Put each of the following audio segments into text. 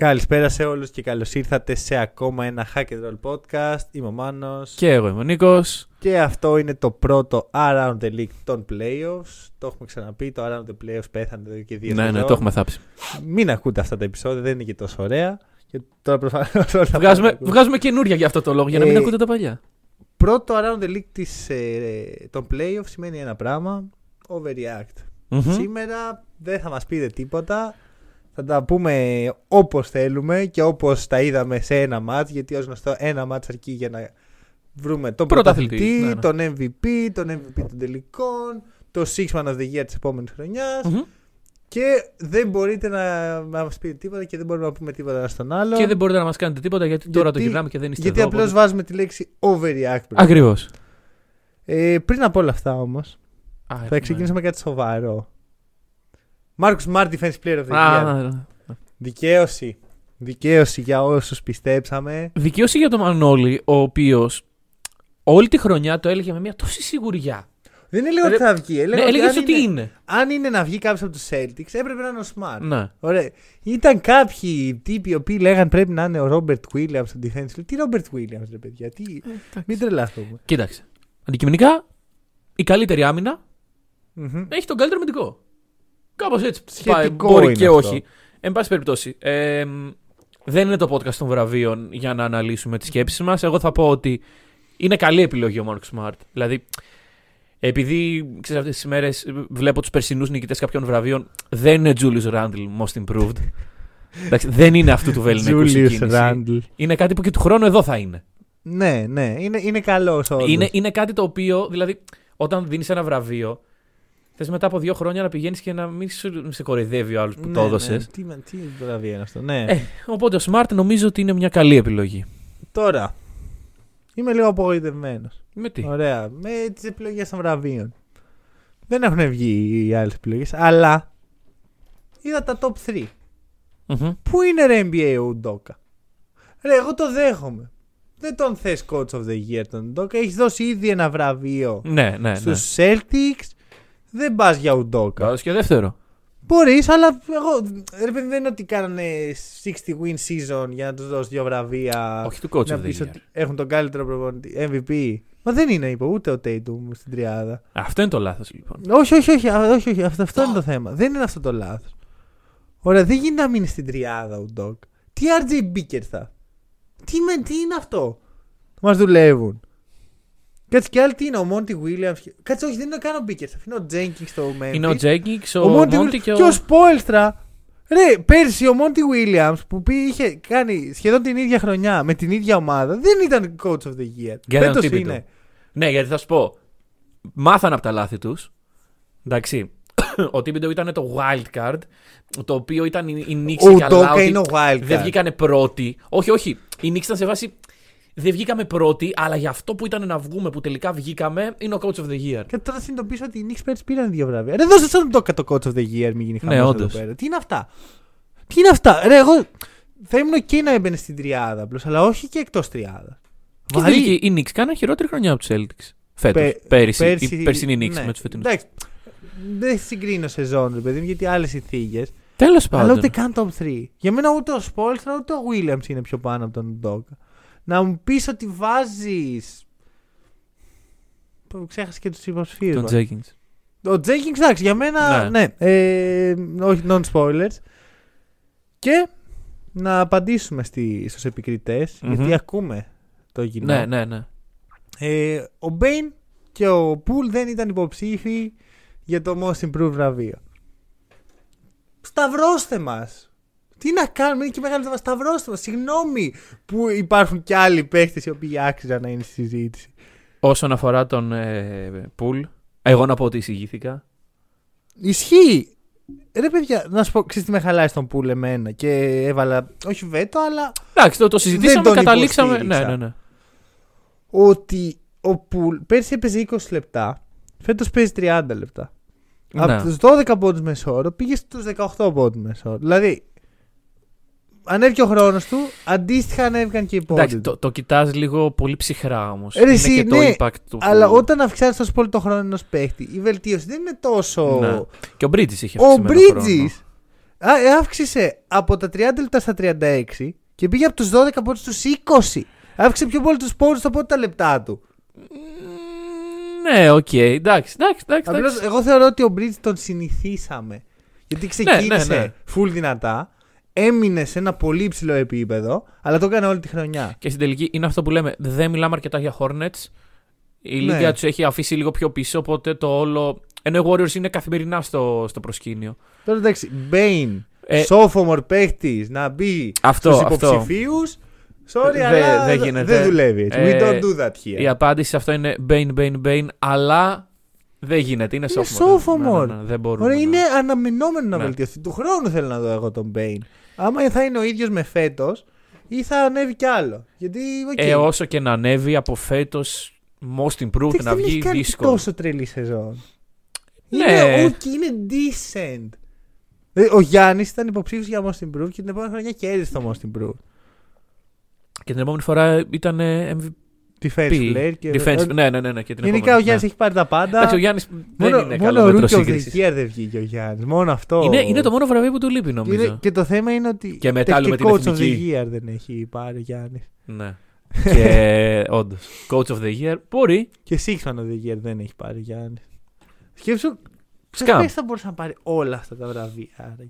Καλησπέρα σε όλους και καλώς ήρθατε σε ακόμα ένα Hack and Roll podcast. Είμαι ο Μάνος Και εγώ είμαι ο Νίκος. και αυτό είναι το πρώτο Around the League των Playoffs. Το έχουμε ξαναπεί, το Around the Playoffs πέθανε εδώ και δύο Ναι, ναι, σεζόν. το έχουμε θάψει. Μην ακούτε αυτά τα επεισόδια, δεν είναι και τόσο ωραία. Και τώρα προφανώς όλα θα Βγάζουμε, τα ακούτε. βγάζουμε καινούρια για αυτό το λόγο, για να μην Ε, ακούτε τα παλιά. Πρώτο Around the League της, ε, των Playoffs σημαίνει ένα πράγμα. Overreact. Μμμ. Σήμερα δεν θα μας πείτε τίποτα. Θα τα πούμε όπως θέλουμε και όπως τα είδαμε σε ένα μάτς. Γιατί ως γνωστό ένα μάτς αρκεί για να βρούμε τον Πρωταθλητή, πρωταθλητή, ναι, ναι. τον MVP, τον MVP των τελικών, το Six Man of the Year της επόμενης χρονιάς. Μμμ. Και δεν μπορείτε να, να μας πείτε τίποτα και δεν μπορούμε να πούμε τίποτα ένα στον άλλο. Και δεν μπορείτε να μας κάνετε τίποτα γιατί, τώρα το Γιατί- γυρνάμε και δεν είστε γιατί εδώ. απλώς βάζουμε τη λέξη overreact. μπροστά. Ακριβώς. Ε, πριν από όλα αυτά όμως, θα ξεκινήσουμε με κάτι σοβαρό. Marcus Smart Defense Player of the Year. Δικαίωση. Δικαίωση για όσους πιστέψαμε. Δικαίωση για τον Μανώλη, ο οποίος όλη τη χρονιά το έλεγε με μια τόση σιγουριά. Δεν έλεγα ότι Ρε- θα βγει. Έλεγα Ναι, ότι έλεγες αν ότι είναι, είναι. Αν είναι να βγει κάποιος από τους Celtics, έπρεπε να είναι ο Smart. Ναι. Ωραία. Ήταν κάποιοι τύποι οι οποίοι λέγαν πρέπει να είναι ο Robert Williams στο defense. Τι Robert Williams, ρε παιδιά, τι. Μην τρελαθούμε. Κοίταξε. Αντικειμενικά, η καλύτερη άμυνα Μμμ. έχει τον καλύτερο αμυντικό. Κάπως έτσι Σχετικό πάει. Μπορεί είναι και αυτό. όχι. Εν πάση περιπτώσει, ε, δεν είναι το podcast των βραβείων για να αναλύσουμε τις σκέψεις μας. Εγώ θα πω ότι είναι καλή επιλογή ο Μάρκ Smart. Δηλαδή, επειδή ξέρεις, αυτές τις μέρε βλέπω τους περσινούς νικητές κάποιων βραβείων, δεν είναι Julius Randle most improved. Εντάξει, δεν είναι αυτού του Βεληνικού Julius συγκίνηση. Randle. Είναι κάτι που και του χρόνου εδώ θα είναι. Ναι, ναι, είναι, είναι καλός Είναι, είναι κάτι το οποίο, δηλαδή, όταν δίνεις ένα βραβείο, θες μετά από δύο χρόνια να πηγαίνεις και να μην σου- σε κοροϊδεύει ο άλλος που το έδωσες. Ναι, Τι, τι βραβείο είναι αυτό, ναι. Ε, οπότε ο Smart νομίζω ότι είναι μια καλή επιλογή. Τώρα, είμαι λίγο απογοητευμένος. Με τι; Ωραία. Με τις επιλογές των βραβείων. Δεν έχουν βγει οι άλλες επιλογές, αλλά είδα τα top 3. Μμμ. Πού είναι ρε NBA ο Ουντόκα; Ρε, εγώ το δέχομαι. Δεν τον θες coach of the year τον Ουντόκα. Έχεις δώσει ήδη ένα βραβείο Ναι, ναι, ναι. στους Celtics. Δεν πας για Ουντόκα. Κάτω και δεύτερο. Μπορείς, αλλά εγώ. Ρε, παιδί, δεν είναι ότι κάνανε 60 win season για να τους δώσεις δύο βραβεία. Όχι του coach να of the πεις year. ότι έχουν τον καλύτερο προπονητή. MVP. Μα δεν είναι, είπε, ούτε ο Tatum στην τριάδα. Αυτό είναι το λάθος λοιπόν. Όχι, όχι, όχι. α, όχι, όχι αυτό, αυτό είναι το θέμα. Δεν είναι αυτό το λάθος. Ωραία, δεν γίνεται να μείνεις στην τριάδα ο Ντοκ. Τι RJ Beaker θα. Τι, με, τι είναι αυτό. Μας δουλεύουν. Κάτσε και άλλοι τι είναι, ο Μόντι Williams. και- Κάτσε, όχι, δεν είναι καν ο Beaker. Θα αφήνω ο Jenkins στο Memphis. Είναι ο Τζέγκινγκ, ο, Ο Μόντι Μόντι Williams και ο. και ο Σπόελστρα. Ρε, πέρσι ο Μόντι Williams που πή- είχε κάνει σχεδόν την ίδια χρονιά με την ίδια ομάδα δεν ήταν coach of the year. Για τον Φέτος τύπη είναι. του. Ναι, γιατί θα σου πω. Μάθαν από τα λάθη τους. Εντάξει. ο Τίμπιντο ήταν το wild card. Το οποίο ήταν η, η νίξη Ο καλά. Ντόκα ότι είναι ο wild Δεν card. βγήκανε πρώτοι. Όχι, όχι. Η νίξη ήταν σε βάση. Δεν βγήκαμε πρώτοι, αλλά για αυτό που ήταν να βγούμε, που τελικά βγήκαμε, είναι ο coach of the year. Και τώρα συνειδητοποιήσω ότι οι Knicks πέρσι πήραν δύο βραβεία. Ρε, δώσε στον Ντόκα το coach of the year, μην γίνει Ναι, χαμός όντως. εδώ πέρα. Τι είναι αυτά; Τι είναι αυτά; Ρε, εγώ θα ήμουν και να έμπαινε στην τριάδα απλώς, αλλά όχι και εκτός τριάδα. Και Βαρύ. Βαρύ... οι Knicks κάναν χειρότερη χρονιά από τους Celtics. Φέτος. Πε- Πέρυσι. πέρσι- Οι περσινοί Knicks ναι. με τους φετινούς. Εντάξει. Δεν συγκρίνω σεζόν, ρε παιδί μου, γιατί άλλες συνθήκε. Τέλος Αλλά πάντων. ούτε καν top 3. Για μένα ούτε ο Σπόλστρα ούτε ο Williams είναι πιο πάνω από τον Ντόκα. Να μου πεις ότι βάζεις. Ξέχασες και τους υποψηφίου. Τον Jenkins. Ο Jenkins, εντάξει, για μένα. Ναι. Ε, όχι, non-spoilers. Και να απαντήσουμε στη, στους επικριτες Μμμ. γιατί ακούμε το κοινό. Ναι, ναι, ναι. Ε, ο Μπέιν και ο Πουλ δεν ήταν υποψήφοι για το Most Improved βραβείο. Σταυρώστε μας. Τι να κάνουμε, είναι και μεγάλο θέμα. Σταυρώστε μας. Συγγνώμη που υπάρχουν και άλλοι παίχτες οι οποίοι άξιζαν να είναι στη συζήτηση. Όσον αφορά τον ε, Πουλ, εγώ να πω ότι εισηγήθηκα. Ισχύει. Ρε παιδιά, να σου πω, ξέρεις τι με χαλάει στον πουλ εμένα και έβαλα, όχι βέτο, αλλά Εντάξει, το, το συζητήσαμε, τον καταλήξαμε. Ναι, υποστήριξα. ναι, ναι. ότι ο πουλ πέρσι έπαιζε 20 λεπτά, φέτος παίζει 30 λεπτά. Ναι. Από τους 12 πόντους μεσόωρο πήγε στους 18 πόντους μεσόωρο. Δηλαδή, ανέβηκε ο χρόνος του, αντίστοιχα ανέβηκαν και οι πόντοι. Εντάξει, του. το, το κοιτάς λίγο πολύ ψυχρά όμως. Ρε, εσύ, είναι και το ναι, impact του. Αλλά που- όταν αυξάνεις τόσο πολύ το χρόνο ενός παίχτη, η βελτίωση δεν είναι τόσο. Ναι. Και ο Bridges είχε Ο αυξημένο Bridges α, ε, αύξησε από τα 30 λεπτά στα 36 και πήγε από τους 12 πόντους στους 20. Αύξησε πιο πολύ τους πόντους από τα λεπτά του. χρόνο. Ναι, οκ, εντάξει, εντάξει, εντάξει. Απλώς, εντάξει. εγώ θεωρώ ότι ο Bridges τον συνηθίσαμε. Γιατί ξεκίνησε ναι, ναι. full δυνατά, έμεινε σε ένα πολύ υψηλό επίπεδο, αλλά το έκανε όλη τη χρονιά. Και στην τελική είναι αυτό που λέμε. Δεν μιλάμε αρκετά για Hornets. Η Ναι. λίγα τους έχει αφήσει λίγο πιο πίσω, οπότε το όλο. Ενώ οι Warriors είναι καθημερινά στο, στο προσκήνιο. Τώρα εντάξει, Bane, Ε, sophomore παίχτης να μπει Αυτό, στους αυτό. υποψηφίους. Sorry, Δε- αλλά δεν δεν γίνεται. δουλεύει έτσι. Ε, We don't do that here. Η απάντηση σε αυτό είναι Bane, Bane, Bane, αλλά δεν γίνεται. Είναι Είναι sophomore. sophomore. Ναι, ναι, ναι, δεν μπορούμε. Ωραία, να- είναι αναμενόμενο να Ναι. βελτιωθεί. Του χρόνου θέλω να δω εγώ τον Bane. Άμα θα είναι ο ίδιος με φέτος ή θα ανέβει κι άλλο. Γιατί, οκ. Ε, όσο και να ανέβει από φέτος, most improved Εντάξει, να δεν έχει βγει κάνει δύσκολο. τόσο τρελή σεζόν. Ναι. Είναι ok, είναι decent. Ε, Ο Γιάννης ήταν υποψήφιος για Most Improved και την επόμενη χρονιά κέρδισε το Most Improved. Και την επόμενη φορά ήταν ε, MVP. Defense player και. Defense, ε, ναι, ναι, ναι, ναι, και την Γενικά ο επόμενη, Γιάννης ναι. έχει πάρει τα πάντα. Εντάξει, ο Γιάννης δεν μόνο είναι μόνο καλό ο μέτρο Rookie of the σύγκριση. Year δεν βγήκε ο Γιάννης. Μόνο αυτό. Είναι, είναι το μόνο βραβείο που του λείπει, νομίζω. Είναι- και το θέμα είναι ότι. Και μετά άλλο με την Coach of εθνική. the Year δεν έχει πάρει ο Γιάννη. Ναι. και όντως. Coach of the year μπορεί. Και Six Man of the Year δεν έχει πάρει ο Γιάννη. Σκέψου. Σκάμ. Ποιο θα μπορούσε να πάρει όλα αυτά τα βραβεία. ρε.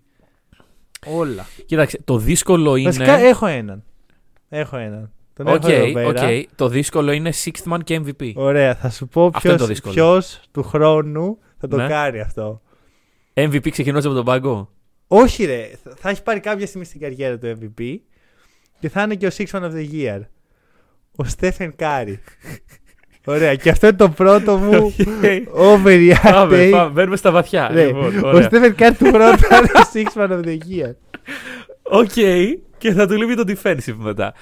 Όλα. Κοίταξε, το δύσκολο είναι. Βασικά έχω έναν. Έχω έναν. Τον Οκ, έχω εδώ πέρα. οκ. Το δύσκολο είναι sixth man και MVP. Ωραία, θα σου πω Αυτό είναι το ποιος, δύσκολο. ποιος του χρόνου θα το Ναι. κάνει αυτό. MVP ξεκινώντας από τον πάγκο; Όχι ρε, θα- θα έχει πάρει κάποια στιγμή στην καριέρα του MVP και θα είναι και ο Six Man of the Year. Ο Στέφεν Κάρι. Ωραία, και αυτό είναι το πρώτο μου overreact. Πάμε, take. πάμε, μπαίνουμε στα βαθιά. Ναι, Λοιπόν, ο ωραία. Στέφεν Κάρι του χρόνου θα είναι ο Six Man of the Year. Οκ, και θα του λείπει το defensive μετά.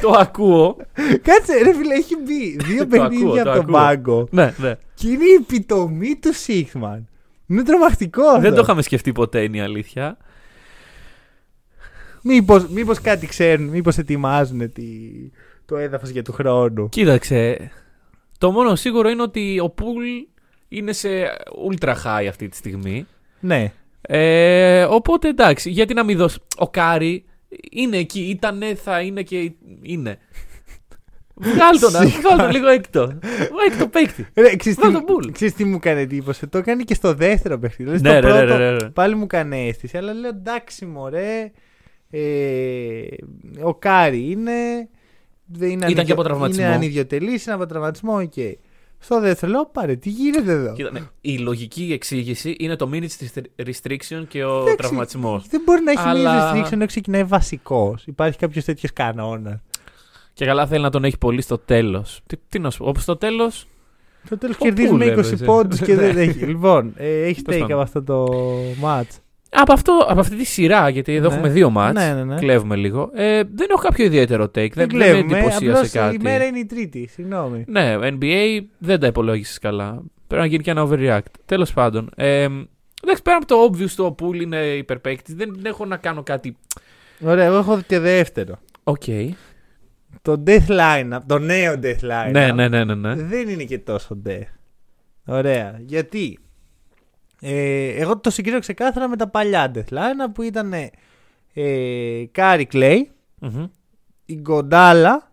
το ακούω. Κάτσε, ρε φίλε, έχει μπει δύο Το ακούω, παιχνίδια το από τον ακούω. πάγκο ναι, ναι. και είναι η επιτομή του Six Man. Είναι τρομακτικό αυτό. Δεν το είχαμε σκεφτεί ποτέ, είναι η αλήθεια. Μήπως, μήπως κάτι ξέρουν, μήπως ετοιμάζουν τη, το έδαφος για του χρόνου. Κοίταξε. Το μόνο σίγουρο είναι ότι ο Πουλ είναι σε ultra high αυτή τη στιγμή. Ναι. Ε, οπότε εντάξει, γιατί να μην δώσει. Ο Κάρι είναι εκεί, ήτανε, θα είναι και είναι. Βγάλ τον, Σιγά. βγάλ τον λίγο έκτο. Έκτο παίκτη. Ρε, ξέρεις, Βάλ τι, τον Bull. ξέρεις τι μου έκανε εντύπωση; Το έκανε και στο δεύτερο παιχνίδι. Δηλαδή, Ναι, στο ρε, ρε, πρώτο ρε, ρε. πάλι μου έκανε αίσθηση. Αλλά λέω εντάξει μωρέ. Ε, ο Κάρι είναι... δεν είναι Ήταν και από τραυματισμό. Είναι ανιδιοτελής, είναι από τραυματισμό, οκ. Στο δεύτερο λέω πάρε, τι γίνεται εδώ; Κοίτα, ναι, η λογική εξήγηση είναι το minutes restriction και ο Εντάξει, τραυματισμός. Δεν μπορεί να έχει Αλλά- Αλλά... restriction ενώ ξεκινάει βασικός. Υπάρχει κάποιος τέτοιος κανόνας. Και καλά θέλει να τον έχει πολύ στο τέλος. Τι, τι να σου πω, όπως στο τέλο. Στο τέλος Πού κερδίζουμε 20 έπαιζε. πόντους και δεν Ναι. έχει. Λοιπόν, ε, έχει Τέλος take πάντων. από αυτό το match. Από, αυτό, από αυτή τη σειρά, γιατί εδώ Ναι. έχουμε δύο μάτς, Ναι, ναι, ναι. κλέβουμε λίγο. Ε, δεν έχω κάποιο ιδιαίτερο take. Δεν, Δεν δεν με κλέβουμε. εντυπωσίασε Απλώς κάτι. η μέρα είναι η Τρίτη. Συγγνώμη. Ναι, NBA δεν τα υπολόγισε καλά. Πρέπει να γίνει και ένα overreact. Τέλος πάντων. Ε, εντάξει, πέρα από το obvious το pool είναι υπερπαίκτη, δεν έχω να κάνω κάτι. Ωραία, εγώ έχω και δεύτερο. Οκ. Το Death Lineup, το νέο Death Lineup. Ναι, ναι, ναι, ναι. ναι. Δεν είναι και τόσο Death. Ωραία. Γιατί; Ε, εγώ το συγκρίνω ξεκάθαρα με τα παλιά Death Lineup που ήταν ε, Κάρι Κλέι, Μμμ. η Γκοντάλα,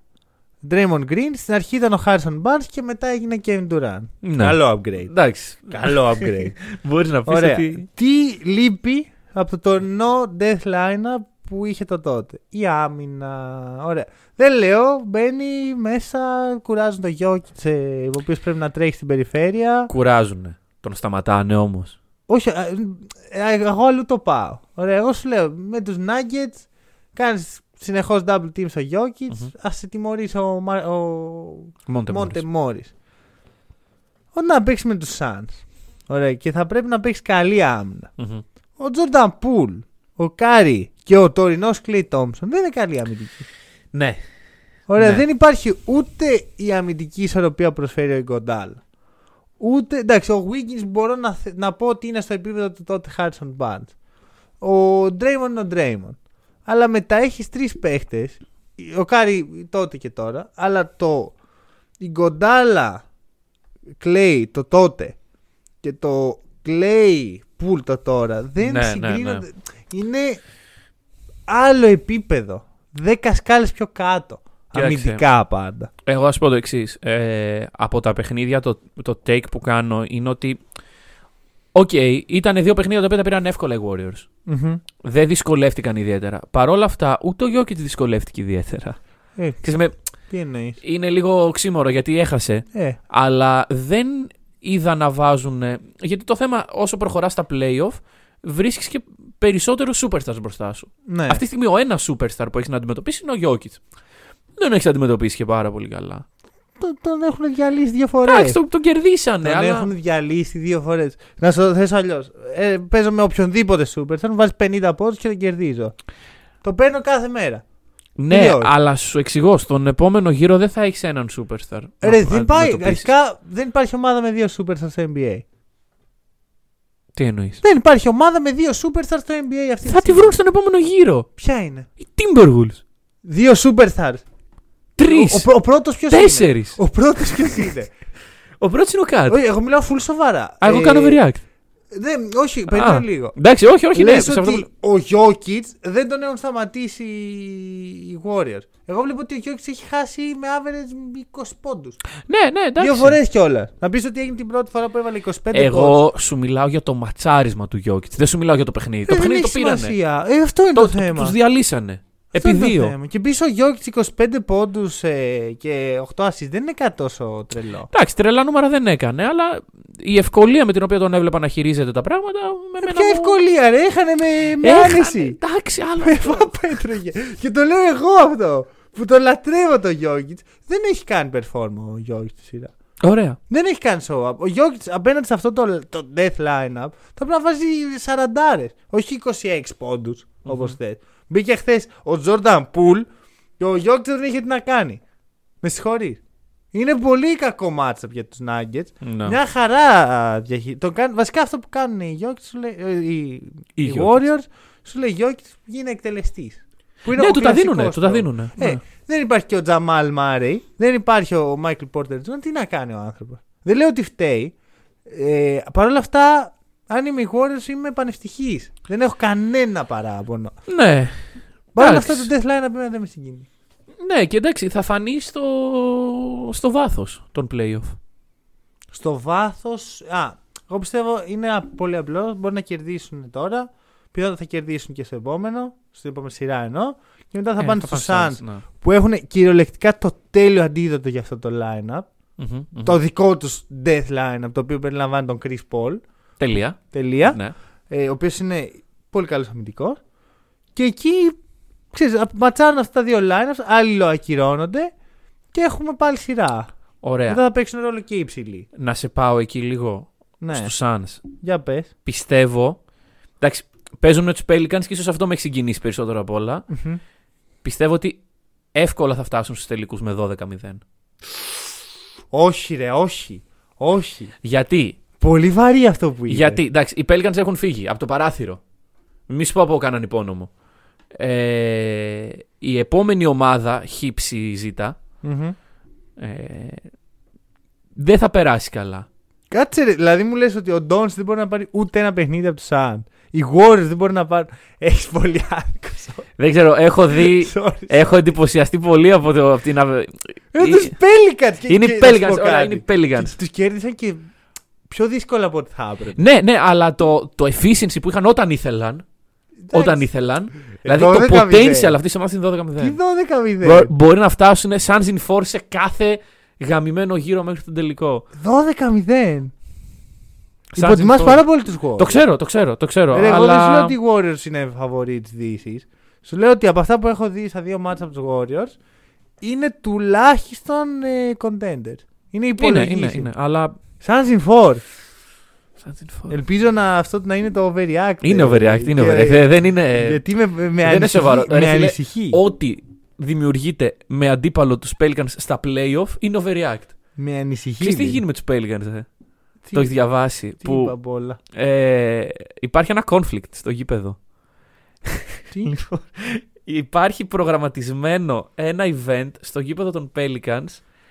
Draymond Green. Στην αρχή ήταν ο Harrison Barnes και μετά έγινε Kevin Durant. Ναι. Καλό upgrade. Εντάξει. Καλό upgrade. Μπορείς να πεις Ωραία. ότι. Τι λείπει από το τωρινό Death Lineup που είχε το τότε; Η άμυνα. Ωραία. Δεν λέω, μπαίνει μέσα, κουράζουν το Jokic, ε, ο οποίος πρέπει να τρέχει στην περιφέρεια. Κουράζουνε. Τον σταματάνε όμως. Όχι, ε, ε, εγώ αλλού το πάω. Ωραία, εγώ σου λέω, με τους Nuggets κάνεις συνεχώς double team στο Jokic, Μμμ. ας σε τιμωρήσει ο, Μα- ο Μόντε Μόντε Μόρις. Όταν να παίξεις με τους Suns. Ωραία, και θα πρέπει να παίξεις καλή άμυνα. Μμμ. ο Τζόρνταν Πούλ, ο Κάρι και ο τωρινός Κλέι Τόμψον δεν είναι καλή αμυντική. Ναι. Ωραία, Ναι. δεν υπάρχει ούτε η αμυντική ισορροπία που προσφέρει ο Ιγκοντάλ. Ούτε. Εντάξει, ο Wiggins μπορώ να, θε- να πω ότι είναι στο επίπεδο του τότε Harrison Barnes. Ο Draymond είναι ο Draymond. Αλλά μετά έχεις τρεις παίχτες. Ο Κάρι τότε και τώρα. Αλλά το Ιγκοντάλα Clay το τότε και το Clay Pool το τώρα δεν Ναι, ναι, συγκρίνονται. Είναι άλλο επίπεδο. Δέκα σκάλες πιο κάτω. Κοίταξε. Αμυντικά πάντα. Εγώ ας πω το εξής. Ε, από τα παιχνίδια, το, το take που κάνω είναι ότι. Οκ, ήταν δύο παιχνίδια τα οποία τα πήραν εύκολα οι Warriors. Μμμ. Δεν δυσκολεύτηκαν ιδιαίτερα. Παρ' όλα αυτά, ούτε ο Jokic δυσκολεύτηκε ιδιαίτερα. Ε, Ξέρεις, με, τι εννοείς; είναι λίγο ξύμορο γιατί έχασε. Ε, Αλλά δεν είδα να βάζουν. Γιατί το θέμα, όσο προχωράς στα playoff, βρίσκεις και περισσότερους superstars μπροστά σου. ναι. Αυτή τη στιγμή ο ένας superstar που έχεις να αντιμετωπίσεις είναι ο Jokic. Δεν έχεις αντιμετωπίσει και πάρα πολύ καλά. Τον, τον έχουν διαλύσει δύο φορές. Εντάξει, τον, τον κερδίσανε, Τον αλλά. έχουν διαλύσει δύο φορές. Να σου το θέσω αλλιώς. Ε, παίζω με οποιονδήποτε super, θα μου βάζει 50 πόντους και τον κερδίζω. Το παίρνω κάθε μέρα. Ναι, Τελείως. αλλά σου εξηγώ, στον επόμενο γύρο δεν θα έχεις έναν superstar. να Ρε, δεν, πάει, αντιμετωπίσεις. αρχικά δεν υπάρχει ομάδα με δύο superstars στο NBA. Τι εννοείς; Δεν υπάρχει ομάδα με δύο superstars στο NBA αυτή Θα τη στιγμή. βρουν στον επόμενο γύρο. Ποια είναι; Οι Timberwolves. Δύο superstars. Τρεις. Ο, ο, πρω- ο πρώτος ποιος είναι; Τέσσερις. Ο πρώτος ποιος είναι; Ο πρώτος είναι ο Κάτ. όχι, εγώ μιλάω full σοβαρά. Α, εγώ Ε, κάνω overreact. Δεν, όχι, περίμενε Α, λίγο. Εντάξει, όχι, όχι, ναι. Λες σε αυτό ότι που- ο Jokic δεν τον έχουν σταματήσει οι Warriors. Εγώ βλέπω ότι ο Jokic έχει χάσει με average 20 πόντους. Ναι, ναι, εντάξει. Δύο φορές κιόλας. Να πεις ότι έγινε την πρώτη φορά που έβαλε 25 πόντους. Εγώ σου μιλάω για το ματσάρισμα του Jokic. Δεν σου μιλάω για το παιχνίδι. Ε, το δεν παιχνίδι το έχει πήρανε. σημασία. Ε, αυτό είναι το, θέμα. Τους διαλύσανε. Αυτό Επί είναι το δύο. θέμα. Και πίσω ο Jokic 25 πόντους ε, και 8 assists δεν είναι κάτι τόσο τρελό. Εντάξει, τρελά νούμερα δεν έκανε, αλλά η ευκολία με την οποία τον έβλεπα να χειρίζεται τα πράγματα. Με μένα Ποια μου- ευκολία ρε, έχανε με, με Έχανε, άνεση. Εντάξει, άλλο. Με αυτό. βάπα έτρωγε. Και το λέω εγώ αυτό. Που το λατρεύω το Jokic. Δεν έχει κάνει perform ο Jokic στη σειρά. Ωραία. Δεν έχει κάνει show up. Ο Jokic απέναντι σε αυτό το, το death lineup θα πρέπει να βάζει 40 όχι 26 πόντους όπως θες. Μπήκε χθες ο Jordan Poole και ο Jokic δεν είχε τι να κάνει. Με συγχωρεί. Είναι πολύ κακό matchup για τους Nuggets. Ναι. Μια χαρά διαχείριση. Βασικά αυτό που κάνουν οι, Jokic, σου λέει, ε, οι, Οι οι Jokic. Warriors σου λέει Jokic γίνει εκτελεστής. Ναι, του τα δίνουνε. Του τα δίνουνε. Ε, Ναι. δεν υπάρχει και ο Τζαμάλ Μάρεϊ, δεν υπάρχει ο Μάικλ Πόρτερ Τζον. Τι να κάνει ο άνθρωπος. Δεν λέω ότι φταίει. Ε, Παρ' όλα αυτά, αν είμαι η Warriors είμαι πανευτυχής. Δεν έχω κανένα παράπονο. Ναι. Παρ' όλα Εντάξει. αυτά το death line να δεν με συγκίνει. Ναι, και εντάξει, θα φανεί στο, στο βάθος των playoff. Στο βάθος. Α, εγώ πιστεύω είναι α- πολύ απλό. Μπορεί να κερδίσουν τώρα. Πιθανότατα θα κερδίσουν και στο επόμενο. Στην επόμενη σειρά εννοώ. Και μετά θα Ε, πάνε θα στου πάνε Suns Suns, ναι. που έχουν κυριολεκτικά το τέλειο αντίδοτο για αυτό το line-up. Μμμ, μμμ. Το δικό τους death line-up το οποίο περιλαμβάνει τον Chris Paul. Τελεία. Τελεία. Ναι. Ε, ο οποίος είναι πολύ καλός αμυντικός. Και εκεί ξέρεις, α- ματσάρουν αυτά τα δύο lineups, αλληλοακυρώνονται και έχουμε πάλι σειρά. Ωραία. Μετά θα παίξουν ρόλο και οι υψηλοί. Να σε πάω εκεί λίγο Ναι, στους Suns. για πες. Πιστεύω. Εντάξει, παίζουν με τους Pelicans και ίσως αυτό με έχει συγκινήσει περισσότερο απ' όλα. Πιστεύω ότι εύκολα θα φτάσουν στους τελικούς με 12-0. Όχι, ρε, όχι. Όχι. Γιατί, Πολύ βαρύ αυτό που είπε. γιατί, εντάξει, οι Pelicans έχουν φύγει από το παράθυρο. Μη σου πω από κάναν υπόνομο. Ε, η επόμενη ομάδα, χύψη ζήτα, Μμμ. ε, δεν θα περάσει καλά. Κάτσε, ρε, δηλαδή μου λες ότι ο Ντόνς δεν μπορεί να πάρει ούτε ένα παιχνίδι από τους Sun. Οι Warriors δεν μπορεί να πάρουν. Έχεις πολύ άδικο. Δεν ξέρω, έχω δει. Sorry. έχω εντυπωσιαστεί πολύ από, το, από την. αβε- Ε, η- τους Pelicans. και- Είναι και οι να σου Pelicans, πω ωραία, κάτι. είναι οι Pelicans. Τους κέρδισαν και πιο δύσκολα από ό,τι θα έπρεπε. Ναι, ναι, αλλά το, το efficiency που είχαν όταν ήθελαν. Όταν ήθελαν. Δηλαδή το 12-0. potential αυτή τη ομάδα είναι 12-0. Τι 12-0. Μπο- Μπορεί να φτάσουν σαν in force σε κάθε γαμημένο γύρο μέχρι τον τελικό. 12-0. Suns Υποτιμάς in force. πάρα πολύ τους Warriors. Το ξέρω, το ξέρω, το ξέρω. Ρε, Εγώ δεν σου λέω αλλά... ότι οι Warriors είναι φαβοροί τη Δύσης. Σου λέω ότι από αυτά που έχω δει στα δύο μάτια από τους Warriors είναι τουλάχιστον ε, contenders. Είναι Είναι, υπολογίσιμοι. είναι, είναι. Αλλά Suns in four. Ελπίζω να, αυτό να είναι το overreact. Είναι ε, overreact, είναι και- overreact. Ε, Δεν είναι. Γιατί με, με, με δεν είναι σοβαρό. ανησυχεί. Ρε Με φίλε, ανησυχεί. Ό,τι δημιουργείται με αντίπαλο τους Pelicans στα playoff είναι overreact. Με ανησυχεί. Ξέρεις τι λέει. γίνει με τους Pelicans, ε; Τι- Το έχεις διαβάσει. Τι που είπα απ' όλα. ε, υπάρχει ένα conflict στο γήπεδο. Τι; Λοιπόν, υπάρχει προγραμματισμένο ένα event στο γήπεδο των Pelicans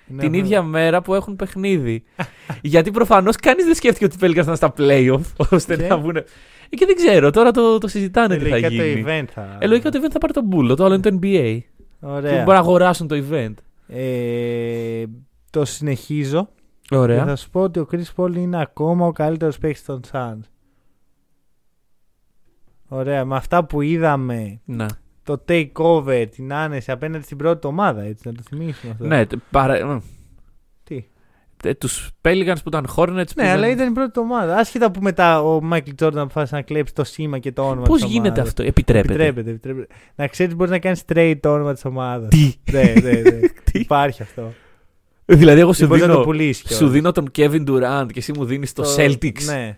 Ναι, την ναι. ίδια μέρα που έχουν παιχνίδι. Γιατί προφανώς κανείς δεν σκέφτηκε ότι οι Pelicans θα είναι στα playoff ώστε Και; να βγουν. Ε, και δεν ξέρω, τώρα το, το συζητάνε Ε, τι θα λογικά γίνει. το event θα. Ε, λογικά το event θα πάρει τον Bull, το άλλο είναι το NBA. Που Ωραία. μπορεί να αγοράσουν το event. Ε, το συνεχίζω. Και Ωραία. θα σου πω ότι ο Chris Paul είναι ακόμα ο καλύτερος παίκτης των Suns. Ωραία. Με αυτά που είδαμε, Ναι, το takeover, την άνεση απέναντι στην πρώτη ομάδα, έτσι να το θυμίσουμε αυτό. ναι τε- παρα... Τι; ε, τους Pelicans που ήταν Hornets. που Ναι, αλλά δεν- ήταν η πρώτη ομάδα. Άσχετα που μετά ο Michael Jordan αποφάσισε να κλέψει το σήμα και το όνομα Πώς της γίνεται ομάδας. αυτό, επιτρέπεται. Επιτρέπεται, επιτρέπεται. Να ξέρεις μπορείς να κάνεις straight το όνομα της ομάδας. Τι; ναι, ναι, ναι. Τι; Υπάρχει αυτό. Δηλαδή, εγώ σου Μπορεί να το δίνω, πουλήσεις. σου κιόλας. δίνω τον Kevin Durant και εσύ μου δίνεις το, Celtics. Ναι.